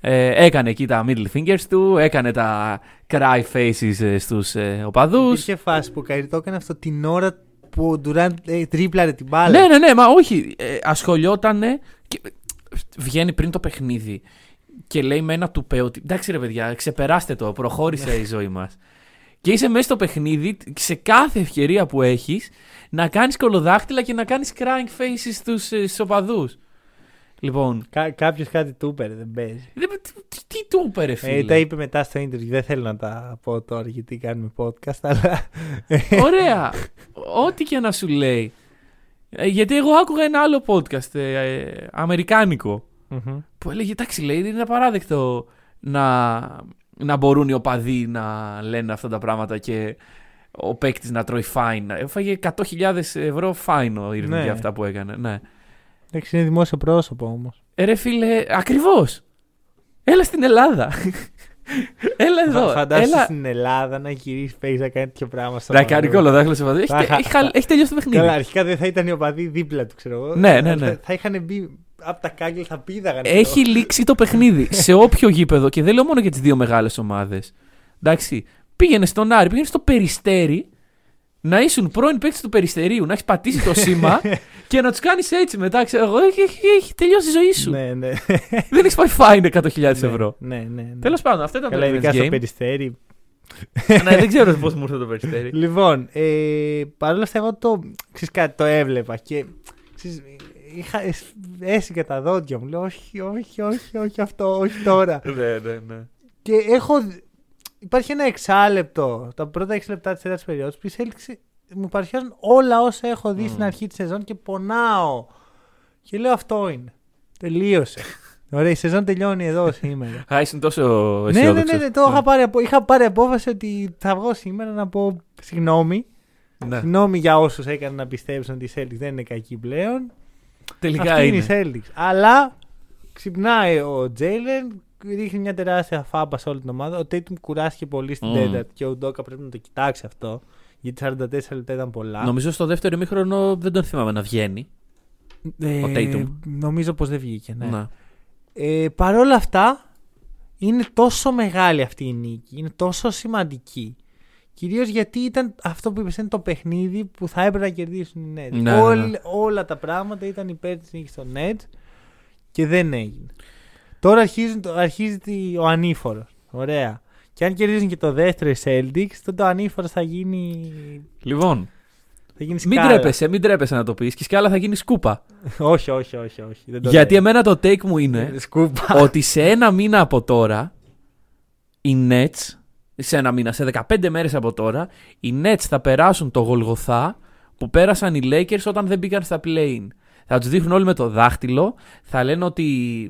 Ε, έκανε εκεί τα middle fingers του, έκανε τα cry faces ε, στους ε, οπαδούς. Υπήρχε φάση που ο Καηρή το έκανε αυτό την ώρα που ο Ντουράντ ε, τρίπλαρε την μπάλα. Ναι, ναι, ναι, μα όχι. Ε, ασχολιότανε και ε, βγαίνει πριν το παιχνίδι και λέει με ένα τουπέ ότι εντάξει ρε παιδιά, ξεπεράστε το, προχώρησε η ζωή μας. Και είσαι μέσα στο παιχνίδι σε κάθε ευκαιρία που έχεις να κάνεις κολοδάχτυλα και να κάνεις crying faces στους, ε, στους οπαδούς. Λοιπόν, Κα- Κάποιος κάτι του είπε, ρε, δεν παίζει. δεν- τι, τι, τι του είπε ρε φίλε; Ε, τα είπε μετά στο interview. Δεν θέλω να τα πω τώρα γιατί κάνουμε podcast, αλλά. Ωραία. Ό,τι και να σου λέει. Ε, γιατί εγώ άκουγα ένα άλλο podcast ε, ε, αμερικάνικο Μμμ. που έλεγε εντάξει λέει είναι απαράδεκτο να, να μπορούν οι οπαδοί να λένε αυτά τα πράγματα και ο παίκτης να τρώει fine. Έφαγε 100.000 ευρώ fine ο Irving Ναι. για αυτά που έκανε. Ναι. Εντάξει, είναι δημόσιο πρόσωπο όμως. Ε, ρε φίλε, ακριβώς. Έλα στην Ελλάδα. Έλα εδώ. Φαντάζεσαι Έλα. στην Ελλάδα να γυρίσεις παίξει να κάνεις τέτοιο πράγμα. στο Να κάνει Μανούλη. κολοδάχτυλο σε οπαδό. Έχει, Θα είχα- έχει, χαλ- έχει τελειώσει το παιχνίδι. Καλά, αρχικά δεν θα ήταν οι οπαδοί δίπλα του, ξέρω εγώ. Ναι, ναι, ναι. Θα, θα είχαν μπει από τα κάγκελ, θα πήδαγαν. Έχει λήξει το παιχνίδι σε όποιο γήπεδο και δεν λέω μόνο για τις δύο μεγάλες ομάδες. Εντάξει, πήγαινε στον Άρη, πήγαινε στο Περιστέρι να ήσουν πρώην παίκτης του Περιστερίου, να έχεις πατήσει το σήμα και να τους κάνεις έτσι μετά. Ξέρω εγώ, έχει, έχει, έχει τελειώσει η ζωή σου. Ναι, ναι. Δεν έχεις πάει fine 100.000 ευρώ. Ναι, ναι. ναι. Τέλος πάντων, αυτό ήταν Καλά, το ειδικά revenge στο game. περιστέρι. ναι, δεν ξέρω πώς μου ήρθε το Περιστέρι. Λοιπόν, ε, παρόλα αυτά, εγώ το, ξέρεις κάτι, το έβλεπα και ξέρεις, είχα, εσ- έσυγε τα δόντια μου. Λέω, όχι, όχι, όχι, όχι αυτό, όχι τώρα. ναι, ναι, ναι. και έχω. Υπάρχει ένα εξάλεπτο, τα πρώτα 6 λεπτά της τέταρτης περίοδου, που η Celtics μου παρουσιάζουν όλα όσα έχω δει Μμμ. στην αρχή της σεζόν και πονάω. Και λέω αυτό είναι. Τελείωσε. Ωραία, η σεζόν τελειώνει εδώ σήμερα. Α, ήσουν τόσο ναι, ναι, αισιόδοξος. ναι, ναι, το είχα πάρει, απο- είχα πάρει απόφαση ότι θα βγω σήμερα να πω συγγνώμη. Ναι. Συγγνώμη για όσους έκαναν να πιστέψουν ότι η Celtics δεν είναι κακή πλέον. Τελικά Αυτή είναι. είναι η Celtics. Αλλά ξυπνάει ο Τζέιλεν, ρίχνει μια τεράστια φάμπα σε όλη την ομάδα. Ο Tatum κουράστηκε πολύ στην Μμμ. τέταρτη και ο Ντόκα πρέπει να το κοιτάξει αυτό. Γιατί 44 λεπτά ήταν πολλά. Νομίζω στο δεύτερο ημίχρονο δεν τον θυμάμαι να βγαίνει. Ε, ο Tatum. Νομίζω πως δεν βγήκε. Ναι. Ναι. Ε, Παρ' όλα αυτά, είναι τόσο μεγάλη αυτή η νίκη. Είναι τόσο σημαντική. Κυρίως γιατί ήταν αυτό που είπες, είναι το παιχνίδι που θα έπρεπε να κερδίσουν οι Nets. Ναι, ναι, ναι. Όλ- όλα τα πράγματα ήταν υπέρ της νίκης των Nets και δεν έγινε. Τώρα αρχίζουν, το- αρχίζει τη- ο ανήφορος. Ωραία. Και αν κερδίζουν και το δεύτερο οι Celtics, τότε ο ανήφορος θα γίνει. Λοιπόν, Θα γίνει μην σκάλα. τρέπεσαι, μην τρέπεσαι να το πεις. Και σκάλα θα γίνει σκούπα. όχι, όχι, όχι. όχι. Δεν το Γιατί λέω. εμένα το take μου είναι Σκούπα. ότι σε ένα μήνα από τώρα οι Nets, σε ένα μήνα, σε 15 μέρες από τώρα, οι Nets θα περάσουν το Γολγοθά που πέρασαν οι Lakers όταν δεν μπήκαν στα play-in. Θα τους δείχνουν όλοι με το δάχτυλο, θα λένε ότι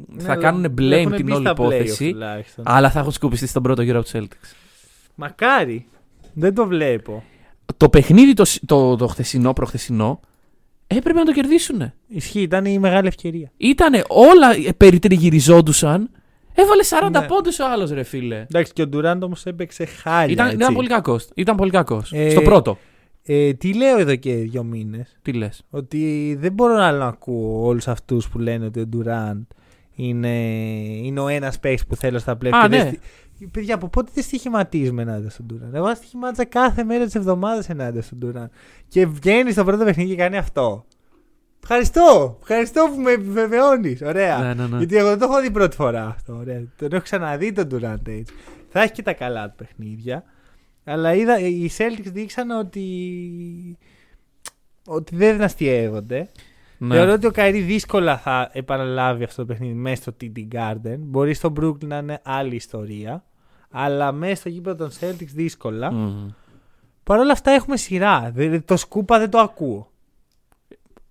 Ναι, θα αλλά κάνουν δεν blame έχουν την μπει όλη στα playoff υπόθεση, τουλάχιστον. αλλά θα έχουν σκουπιστεί στον πρώτο γύρο από τους Celtics. Μακάρι. Δεν το βλέπω. Το παιχνίδι το, σ- το, το χθεσινό, προχθεσινό, έπρεπε να το κερδίσουν. Ισχύει, ήταν η μεγάλη ευκαιρία. Ήτανε όλα ε, περιτριγυριζόντουσαν. Έβαλε 40 Ναι. πόντους ο άλλος ρε φίλε. Εντάξει, και ο Ντουράντ όμως έπαιξε χάλια. Ήταν, έτσι. ήταν πολύ κακός. Ήταν πολύ κακός. Ε, Στο πρώτο. Ε, τι λέω εδώ και δύο μήνες. Τι λες. Ότι δεν μπορώ άλλο να ακούω όλους αυτούς που λένε ότι ο Ντουράντ είναι, είναι ο ένας παίκτης που θέλω στα πλέον. Α, ναι. Παιδιά, από πότε δεν στοιχηματίζουμε ενάντια στον Ντουράντ. Εγώ στοιχημάτιζα κάθε μέρα της εβδομάδας ενάντια στον Ντουράντ. Και βγαίνει στο πρώτο παιχνίδι και κάνει αυτό. Ευχαριστώ! Ευχαριστώ που με επιβεβαιώνεις. Ωραία. Ναι, ναι, ναι. Γιατί εγώ δεν το έχω δει πρώτη φορά αυτό. Ωραία. Τον έχω ξαναδεί τον Durant έτσι. Θα έχει και τα καλά του παιχνίδια. Αλλά είδα, οι Celtics δείξαν ότι, ότι δεν αστείευονται. Ναι. Θεωρώ ότι ο Καϊρή δύσκολα θα επαναλάβει αυτό το παιχνίδι μέσα στο TD Garden. Μπορεί στο Brooklyn να είναι άλλη ιστορία. Αλλά μέσα στο γήπεδο των Celtics δύσκολα. Μμμ. Παρ' όλα αυτά έχουμε σειρά. Δηλαδή, το σκούπα δεν το ακούω.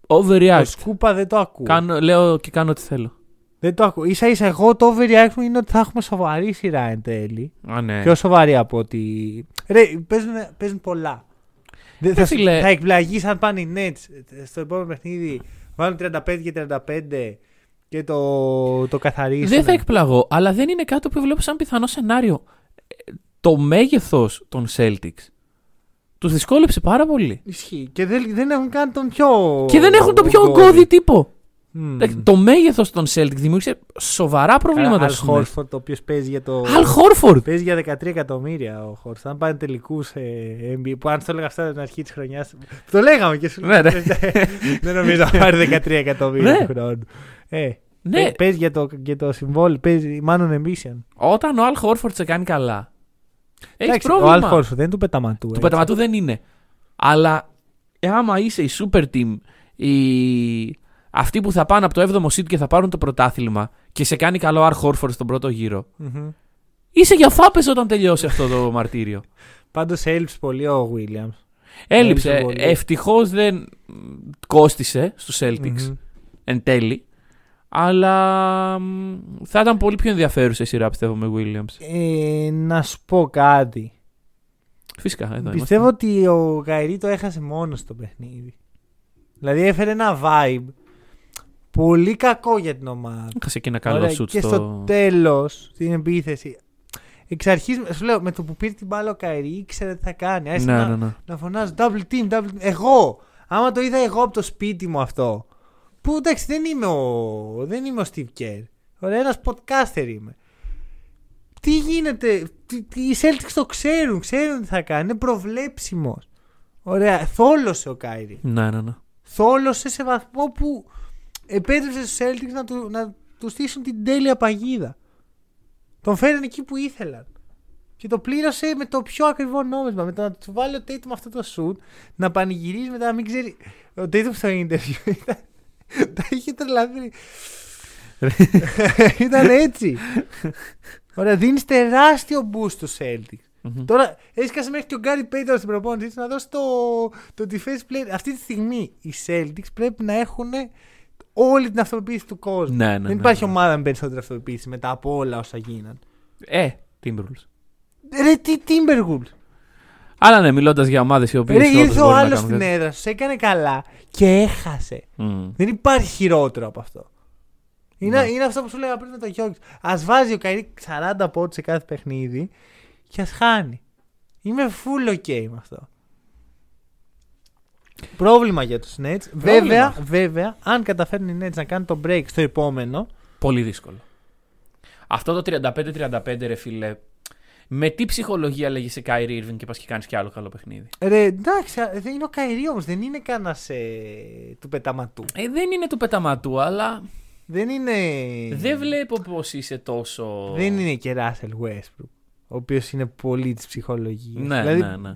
Το Overreact. σκούπα δεν το ακούω. Κάνω, λέω και κάνω ό,τι θέλω. Δεν το ακούω. σα ίσα εγώ το overreact μου είναι ότι θα έχουμε σοβαρή σειρά εν τέλει. Α, ναι. Πιο σοβαρή από ότι. Ρε, παίζουν, παίζουν πολλά. Δεν- Ρε, θα, φίλε. θα εκπλαγεί αν πάνε οι Nets στο επόμενο παιχνίδι. Βάλουν 35 και 35 και το, το καθαρίσουν. Δεν θα εκπλαγώ, αλλά δεν είναι κάτι που βλέπω σαν πιθανό σενάριο. Ε, Το μέγεθος των Celtics τους δυσκόλεψε πάρα πολύ. Ισχύει. Και δεν, δεν έχουν κάνει τον πιο. Και δεν έχουν το πιο ογκώδη. ογκώδη τύπο. Μμμ. Εντάξει, Το μέγεθος των Celtics δημιούργησε σοβαρά προβλήματα Αλ στους Nets. Χόρφορντ, ο οποίος παίζει για το. Αλ Χόρφορντ. Παίζει για 13 εκατομμύρια ο Χόρφορντ. Αν πάνε τελικούς ε, NBA, που αν το έλεγα αυτά την αρχή της χρονιά. Το λέγαμε και σου Ναι, ναι. Δεν νομίζω να πάρει 13 εκατομμύρια Ναι. του χρόνου. Ε, Ναι, Παι- Παίζει για το, για το συμβόλαιο, παίζει μάλλον emission. όταν ο Αλ Χόρφορντς σε κάνει καλά. Έχεις Εντάξει, πρόβλημα. Ο Αλ Χόρφορντ δεν είναι του πεταματού. Του έτσι. πεταματού δεν είναι. Αλλά ε, άμα είσαι η super team, η... αυτοί που θα πάνε από το 7ο seed και θα πάρουν το πρωτάθλημα και σε κάνει καλό Αλ Χόρφορντ στον πρώτο γύρο, Μμμ. είσαι για φάπες όταν τελειώσει αυτό το μαρτύριο. Πάντως έλειψε πολύ ο Williams. Έλειψε. Έλειψε πολύ. Ευτυχώς δεν μ, κόστησε στους Celtics Μμμ. εν τέλει. Αλλά μ, θα ήταν πολύ πιο ενδιαφέρουσα η σειρά πιστεύω με Williams. Ε, να σου πω κάτι. Φυσικά, εδώ Πιστεύω ότι ο Καϊρή το έχασε μόνος στο παιχνίδι. Δηλαδή έφερε ένα vibe πολύ κακό για την ομάδα. Έχασε και ένα καλό Ωραία, shoot και στο... στο τέλος, στην επίθεση. Εξ αρχής, σου λέω, με το που πήρε την μπάλα ο Καϊρή, ήξερε τι θα κάνει. Άρχισε Ναι, να, ναι, ναι. να φωνάζει double team, double team. Εγώ! Άμα το είδα εγώ από το σπίτι μου αυτό. Που εντάξει, δεν είμαι ο, δεν είμαι ο Steve Kerr. Ωραία, ένας podcaster είμαι. Τι γίνεται, τι, τι, οι Celtics το ξέρουν, ξέρουν τι θα κάνει, είναι προβλέψιμος. Ωραία, θόλωσε ο Κάιρι. Ναι, ναι, ναι. Θόλωσε σε βαθμό που επέτρεψε στους Celtics να του, να τους στήσουν την τέλεια παγίδα. Τον φέρνουν εκεί που ήθελαν. Και το πλήρωσε με το πιο ακριβό νόμισμα. Με το να του βάλει ο Tatum αυτό το shoot, να πανηγυρίζει μετά να μην ξέρει. Ο Tatum στο interview ήταν. Τα είχε τρελαθεί. ήταν έτσι. Ωραία, δίνεις τεράστιο boost στου Celtics. Μμμ. Τώρα έσκασε μέχρι και ο Γκάρι Πέιτορ στην προπόνηση της να δώσει το, το defense play. Αυτή τη στιγμή οι Celtics πρέπει να έχουν όλη την αυτοποίηση του κόσμου. Ναι, ναι, Δεν ναι, υπάρχει ναι. ομάδα με περισσότερη αυτοποίηση μετά από όλα όσα γίναν. Ε, Timberwolves. Ρε τι Timberwolves. Αλλά ναι, μιλώντας για ομάδες οι οποίες. Ρε ήρθε ο άλλος στην έδρα σου, σε έκανε καλά και έχασε. Δεν υπάρχει χειρότερο από αυτό. Είναι, Ναι. είναι αυτό που σου λέγα πριν με το Γιώργης. Α βάζει ο Καϊρή 40 πόντους σε κάθε παιχνίδι και ας χάνει. Είμαι full ok με αυτό. Πρόβλημα για τους Nets. Βέβαια, βέβαια, αν καταφέρουν οι Nets να κάνουν το break στο επόμενο. Πολύ δύσκολο. Αυτό το 35-35, ρε φίλε. Με τι ψυχολογία λέγεσαι Kyrie Irving και πας και κάνεις κι άλλο καλό παιχνίδι; Ρε, εντάξει, α, δεν είναι ο Kyrie όμως, δεν είναι κανένας ε, του πεταματού. Ε, δεν είναι του πεταματού, αλλά Δεν είναι. δεν βλέπω πώς είσαι τόσο. Δεν είναι και Russell Westbrook, ο οποίος είναι πολύ της ψυχολογίας. Ναι, δηλαδή, ναι, ναι.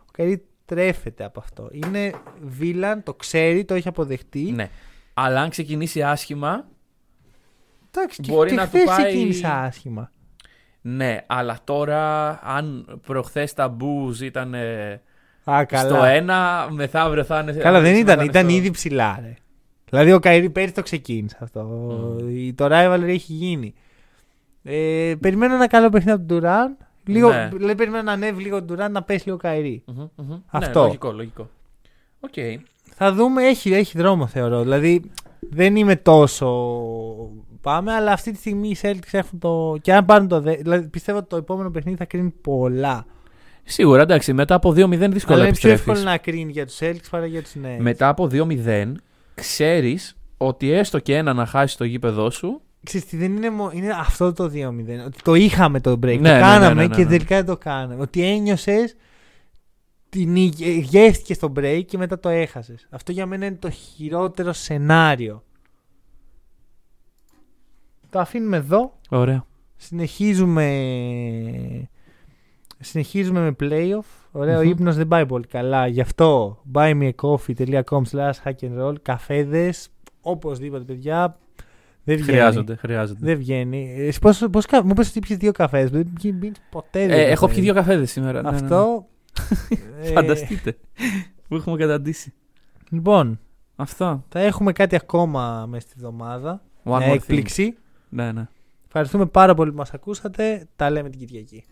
Ο Kyrie τρέφεται από αυτό. Είναι villain, το ξέρει, το έχει αποδεχτεί. ναι. Αλλά αν ξεκινήσει άσχημα, Εντάξει, και, Μπορεί και να του χθες πάει- ξεκίνησε άσχημα. Ναι. Αλλά τώρα, αν προχθές τα μπουζ ήταν ε, Α, καλά. στο ένα, μεθαύριο θα είναι. Καλά, δεν σήμερα ήταν, θα είναι ήταν στο- ήδη ψηλά. Ρε. Δηλαδή ο Καϊρή πέρυσι το ξεκίνησε αυτό. Μμμ. Η- Το rivalry έχει γίνει. Ε, περιμένω ένα καλό παιχνίδι από τον Ντουράν. Λίγο, Ναι. δηλαδή, περιμένω να ανέβει λίγο ο Ντουράν να πέσει λίγο ο Καϊρή. Μμμ, μμμ. Αυτό. Ναι, λογικό, λογικό. Οκ. Θα δούμε, έχει, έχει δρόμο θεωρώ. Δηλαδή δεν είμαι τόσο. Πάμε, αλλά αυτή τη στιγμή οι Celtics έχουν το. Και αν πάρουν το. δε- Δηλαδή πιστεύω ότι το επόμενο παιχνίδι θα κρίνει πολλά. Σίγουρα, εντάξει, μετά από 2-0 δύσκολα αλλά είναι πιο επιστρέφεις. εύκολο να κρίνει για τους Celtics παρά για τους Nets. Μετά από 2-0, ξέρεις ότι έστω και ένα να χάσει το γήπεδό σου. Ξέρεις τι, δεν είναι, μο- είναι αυτό το 2-0. Ότι το είχαμε το break. Ναι, το ναι, ναι, κάναμε ναι, ναι, και ναι. τελικά δεν το κάναμε. Ότι ένιωσες. Την γεύτηκες στο break και μετά το έχασες. Αυτό για μένα είναι το χειρότερο σενάριο. Το αφήνουμε εδώ. Ωραία. Συνεχίζουμε Συνεχίζουμε με playoff. Ωραίο Μμμ. ύπνος δεν πάει πολύ καλά. Γι' αυτό buymeacoffee.com slash hack and roll. Καφέδες. Οπωσδήποτε παιδιά. Δεν βγαίνει. Χρειάζονται, χρειάζονται. Δεν βγαίνει. Εσύ πώς, πώς, κα- μου πες ότι πιεις δύο καφές. Δεν πίνεις ποτέ δύο Ε, έχω καφές. πιει δύο καφέδες σήμερα. ναι, ναι, ναι. Αυτό. ε, Φανταστείτε. Που έχουμε καταντήσει. Λοιπόν, Αυτό. θα έχουμε κάτι ακόμα μέσα στη εβδομάδα. One Μια more thing. Έκπληξη. Ναι, ναι. Ευχαριστούμε πάρα πολύ που μας ακούσατε. Τα λέμε την Κυριακή.